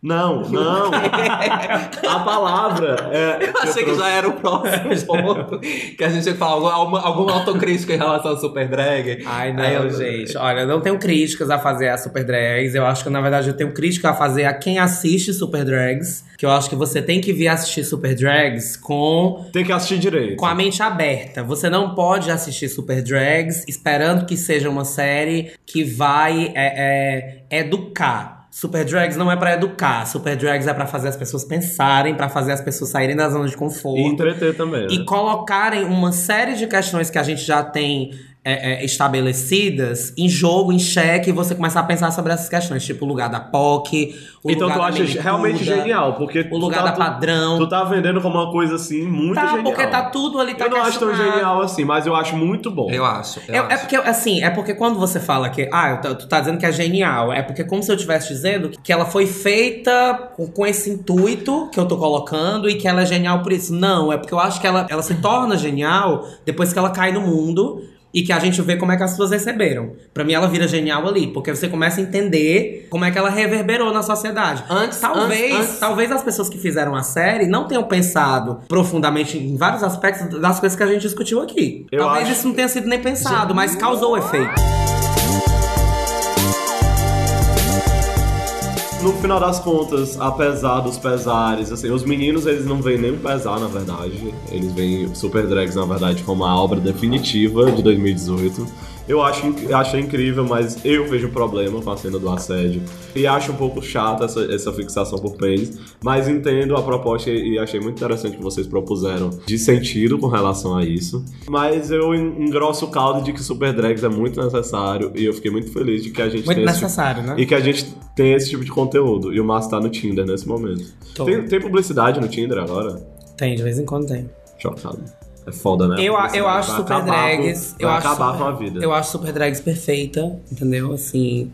Não, não. a palavra é. Eu achei que já era o próximo ponto. Que a gente ia falar alguma, alguma, autocrítica em relação ao Super Drag. Ai, não, eu- gente. Olha, eu não tenho críticas a fazer a Super Drags. Eu acho que, na verdade, eu tenho crítica a fazer a quem assiste Super Drags. Que eu acho que você tem que vir assistir Super Drags com Tem que assistir direito. com a mente aberta. Você não pode assistir Super Drags esperando que seja uma série que vai é, é, educar. Super Drags não é pra educar. Super Drags é pra fazer as pessoas pensarem, pra fazer as pessoas saírem da zona de conforto. E entreter também. Né? E colocarem uma série de questões que a gente já tem é, é, estabelecidas em jogo, em xeque, e você começar a pensar sobre essas questões, tipo o lugar da POC, o Então lugar tu da acha milituda, realmente genial, porque o tu lugar tá- da padrão. Tu, tu tá vendendo como uma coisa assim muito tá, genial. porque tá tudo ali, tá Eu não acho tão genial assim, mas eu acho muito bom. Eu acho. Eu É, acho. é porque, assim, é porque quando você fala que, ah, tu- tu tá dizendo que é genial, é porque como se eu estivesse dizendo que ela foi feita com, com esse intuito que eu tô colocando e que ela é genial por isso. Não, é porque eu acho que ela, ela se torna genial depois que ela cai no mundo e que a gente vê como é que as pessoas receberam. Pra mim, ela vira genial ali, porque você começa a entender como é que ela reverberou na sociedade. Antes- talvez, antes- antes- talvez as pessoas que fizeram a série não tenham pensado profundamente em vários aspectos das coisas que a gente discutiu aqui. Eu talvez acho- isso não tenha sido nem pensado, mas causou efeito. No final das contas, apesar dos pesares, assim, os meninos eles não veem nem pesar, na verdade. Eles veem Super Drags, na verdade, como a obra definitiva de 2018. Eu acho, achei incrível, mas eu vejo problema com a cena do assédio. E acho um pouco chata essa, essa fixação por pênis. Mas entendo a proposta e achei muito interessante que vocês propuseram de sentido com relação a isso. Mas eu en- engrosso o caldo de que Super Drags é muito necessário. E eu fiquei muito feliz de que a gente Muito tem tipo- necessário, né? e que a gente tem esse tipo de conteúdo. E o Márcio tá no Tinder nesse momento. Tem, tem publicidade no Tinder agora? Tem, de vez em quando tem. Chocado. É foda, né? Eu, Publicidade. eu acho Super com- Drags. vai eu acho acabar super, com a vida. Eu acho Super Drags perfeita, entendeu? Assim.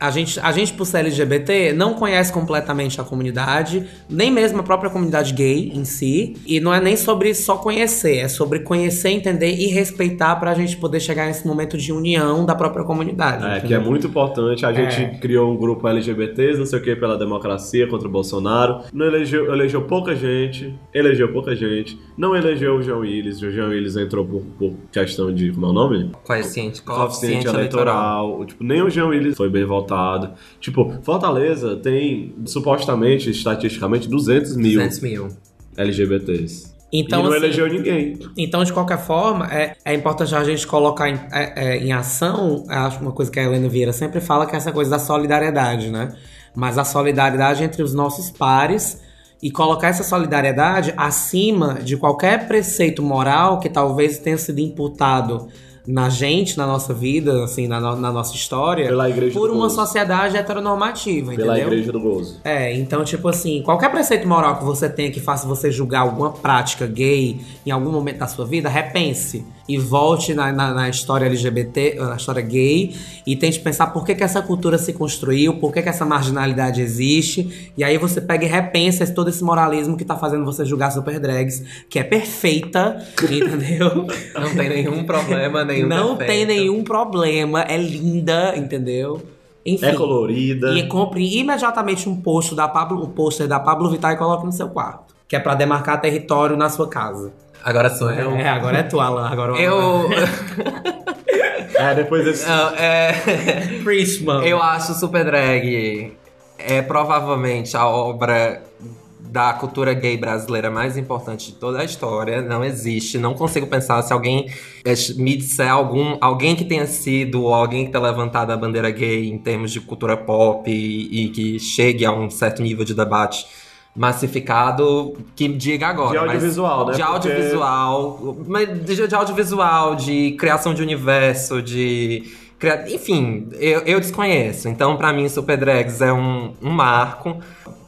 A gente, a gente, por ser LGBT, não conhece completamente a comunidade, nem mesmo a própria comunidade gay em si. E não é nem sobre só conhecer, é sobre conhecer, entender e respeitar pra gente poder chegar nesse momento de união da própria comunidade. É, que entendeu? é muito importante. A gente É. criou um grupo LGBTs, não sei o que, pela democracia contra o Bolsonaro. Não elegeu, elegeu pouca gente, elegeu pouca gente. Não elegeu o João Willis. O João Willis entrou por, por questão de. Como é o nome? Coeficiente, coeficiente eleitoral. Tipo, nem o Jean Willis foi bem votado. Tipo, Fortaleza tem, supostamente, estatisticamente, 200 mil. 200 mil. LGBTs. Então, e não assim, elegeu ninguém. Então, de qualquer forma, é, é importante a gente colocar em, é, é, em ação, acho uma coisa que a Helena Vieira sempre fala, que é essa coisa da solidariedade, né? Mas a solidariedade entre os nossos pares e colocar essa solidariedade acima de qualquer preceito moral que talvez tenha sido imputado na gente, na nossa vida, assim, na, no- na nossa história, Pela Igreja por uma Gozo. sociedade heteronormativa, Pela entendeu? Igreja do Gozo. É, então, tipo assim, qualquer preceito moral que você tenha que faça você julgar alguma prática gay em algum momento da sua vida, repense. E volte na, na, na história LGBT, na história gay, e tente pensar por que, que essa cultura se construiu, por que, que essa marginalidade existe. E aí você pega e repensa todo esse moralismo que tá fazendo você julgar super drags, que é perfeita, entendeu? Não tem nenhum problema, nenhum Não defeito. tem nenhum problema, é linda, entendeu? Enfim. É colorida. E compre imediatamente um post da Pablo, um pôster da Pablo Vittar e coloque no seu quarto. Que é pra demarcar território na sua casa. Agora sou eu. É, agora é tu, Alan. Agora. Eu. É, depois desse. Não, é. Preach, mano. Eu acho Super Drag é provavelmente a obra da cultura gay brasileira mais importante de toda a história. Não existe. Não consigo pensar se alguém eh, me disser algum, alguém que tenha sido ou alguém que tenha levantado a bandeira gay em termos de cultura pop e, e que chegue a um certo nível de debate massificado que diga agora. De audiovisual, né? De Porque- audiovisual. Mas de, de audiovisual, de criação de universo, de. cria- Enfim, eu, eu desconheço. Então, pra mim, Super Drags é um, um marco.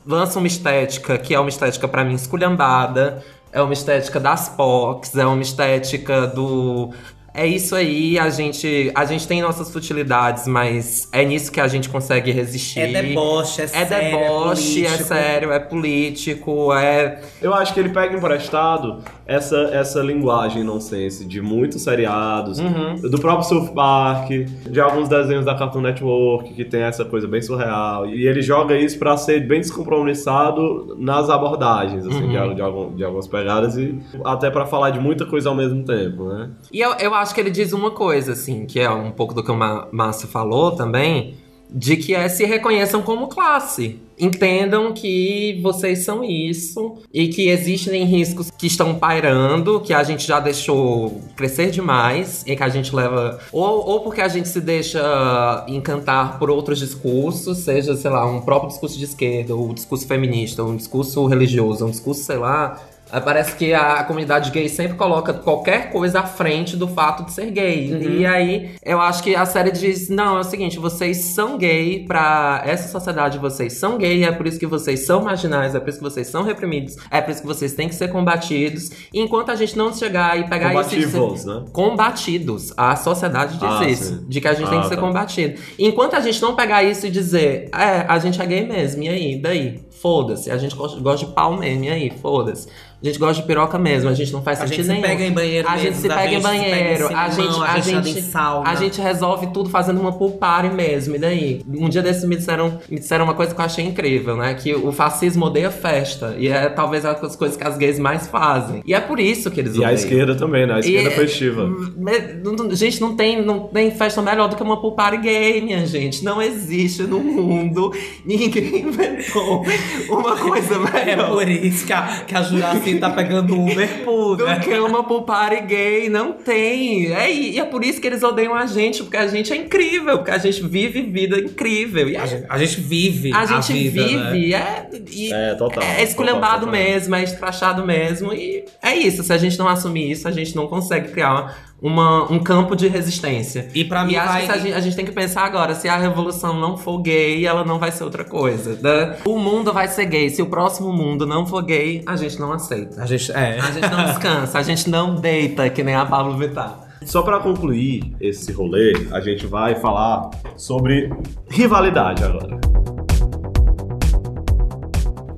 Lança uma estética que é uma estética, pra mim, esculhambada. É uma estética das POCs, é uma estética do. É isso aí, a gente, a gente tem nossas futilidades, mas é nisso que a gente consegue resistir. É deboche, é, É sério, deboche, é, político. sério, é político, é. Eu acho que ele pega emprestado essa, essa linguagem nonsense de muitos seriados, Uhum. do próprio Surf Park, de alguns desenhos da Cartoon Network, que tem essa coisa bem surreal. E ele joga isso pra ser bem descompromissado nas abordagens, assim, Uhum. de, de, algum- de algumas pegadas, e até pra falar de muita coisa ao mesmo tempo, né? E eu, eu acho que ele diz uma coisa, assim, que é um pouco do que o Márcio falou também, de que é se reconheçam como classe. Entendam que vocês são isso e que existem riscos que estão pairando, que a gente já deixou crescer demais e que a gente leva. Ou, ou porque a gente se deixa encantar por outros discursos, seja, sei lá, um próprio discurso de esquerda, ou um discurso feminista, ou um discurso religioso, um discurso, sei lá, Parece que a comunidade gay sempre coloca qualquer coisa à frente do fato de ser gay. E aí, eu acho que a série diz: não, é o seguinte, vocês são gay pra essa sociedade, vocês são gay, é por isso que vocês são marginais, é por isso que vocês são reprimidos, é por isso que vocês têm que ser combatidos. E enquanto a gente não chegar e pegar isso Combativos, né? Combatidos. A sociedade diz Ah, isso. sim. De que a gente tem Ah, que ser tá. combatido. Enquanto a gente não pegar isso e dizer, é, a gente é gay mesmo, e aí? Daí? Foda-se. A gente gosta, gosta de pau mesmo, e aí? Foda-se. A gente gosta de piroca mesmo, a gente não faz A sentido gente se nenhum. pega em banheiro A mesmo, gente se pega em vez, se pega em banheiro, a gente, a a gente em gente, a gente resolve tudo fazendo uma pool party mesmo, e daí? Um dia desses me disseram, me disseram uma coisa que eu achei incrível, né? Que o fascismo odeia festa, e é talvez uma das coisas que as gays mais fazem. E é por isso que eles E a odeiam. esquerda também, né? A esquerda E- festiva. Me- não- não- Gente, não tem, não tem festa melhor do que uma pool party gay, minha gente. Não existe no mundo. Ninguém inventou uma coisa É melhor. por isso que a, que a Juraci tá pegando Uber por, Do né? uma pool party gay, não tem. É, e é por isso que eles odeiam a gente, porque a gente é incrível, porque a gente vive vida incrível. E A a, gente, a gente vive a gente vida, né? vive, é, e É, total. é esculhambado Total, total. mesmo, é escrachado mesmo. E é isso. Se a gente não assumir isso, a gente não consegue criar uma, um campo de resistência. E pra mim e acho vai- a, gente, a gente tem que pensar agora, se a revolução não for gay, ela não vai ser outra coisa. né? O mundo vai ser gay. Se o próximo mundo não for gay, a gente não aceita. A gente, é. A gente não descansa, a gente não deita, que nem a Pablo Vittar. Só pra concluir esse rolê, a gente vai falar sobre rivalidade agora.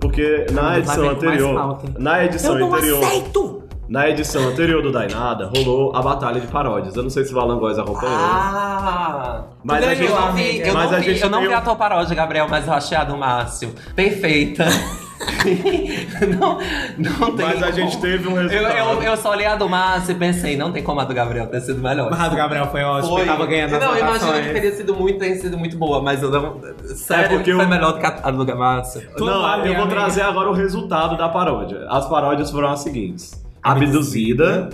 Porque na edição anterior, na edição Eu não anterior, aceito! Na edição anterior do Dainada, rolou a batalha de paródias. Eu não sei se o Alan Góes acompanhou. Ah! Mas eu a não gente- vi, eu mas não a vi, gente eu não vi a tua paródia, Gabriel, mas eu achei a do Márcio perfeita. não, não tem Mas a como. gente teve um Eu, resultado. eu, eu só olhei a do Márcio e pensei, não tem como a do Gabriel ter sido melhor. Mas a do Gabriel foi ótimo, ele tava ganhando as Não, eu imagino que teria sido muito, teria sido muito boa, mas eu não. Sério, porque foi eu- melhor do que a a do Márcio. Não, vale, eu vou amiga. trazer agora o resultado da paródia. As paródias foram as seguintes: Abduzida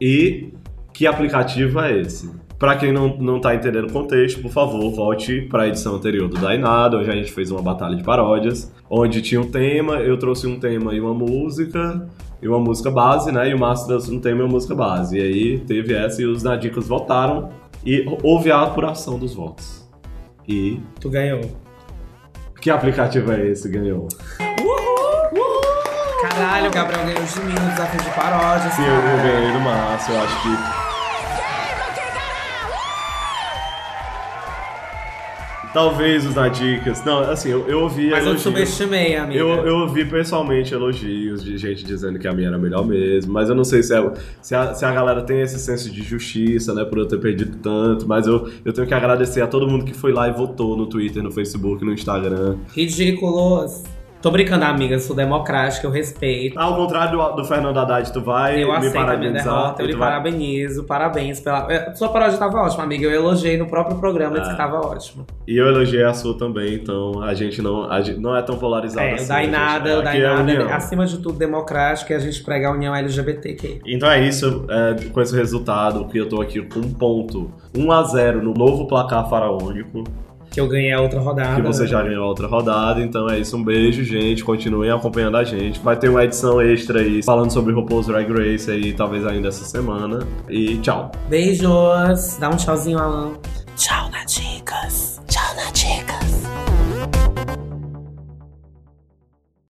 e que aplicativo é esse? Pra quem não, não tá entendendo o contexto, por favor, volte pra edição anterior do Dainado, onde a gente fez uma batalha de paródias, onde tinha um tema, eu trouxe um tema e uma música, e uma música base, né? E o Márcio trouxe um tema e uma música base. E aí teve essa e os Nadicas votaram e houve a apuração dos votos. E Tu ganhou. que aplicativo é esse ganhou? Caralho, o Gabriel ganhou de mim no desafio de paródias. Sim, eu, eu ganhei do Márcio, eu acho que. Talvez os Nadicas. Não, assim, eu, eu ouvi Mas eu elogios. subestimei, amiga. Eu, eu ouvi pessoalmente elogios de gente dizendo que a minha era melhor mesmo, mas eu não sei se, é, se, a, se a galera tem esse senso de justiça, né, por eu ter perdido tanto, mas eu, eu tenho que agradecer a todo mundo que foi lá e votou no Twitter, no Facebook, no Instagram. Ridículos. Tô brincando, amiga. Eu sou democrática, eu respeito. Ao contrário do, do Fernando Haddad, tu vai Eu me aceito a minha parabenizar. derrota, eu lhe vai- parabenizo, parabéns pela. É, Sua paródia tava ótima, amiga. Eu elogiei no próprio programa e disse Ah. que tava ótimo. E eu elogiei a sua também, então a gente não, a gente não é tão polarizado É, assim. o Dainada, gente. é a Dainada, união. acima de tudo, democrático e a gente prega a união LGBTQ. Então é isso, é, com esse resultado que eu tô aqui com um ponto 1 a 0 no novo placar faraônico, que eu ganhei a outra rodada. Que você né? já ganhou a outra rodada, então é isso. Um beijo, gente. Continuem acompanhando a gente. Vai ter uma edição extra aí falando sobre RuPaul's Drag Race aí, talvez ainda essa semana. E tchau. Beijos. Dá um tchauzinho, Alan. Tchau na dicas. Tchau Naticas.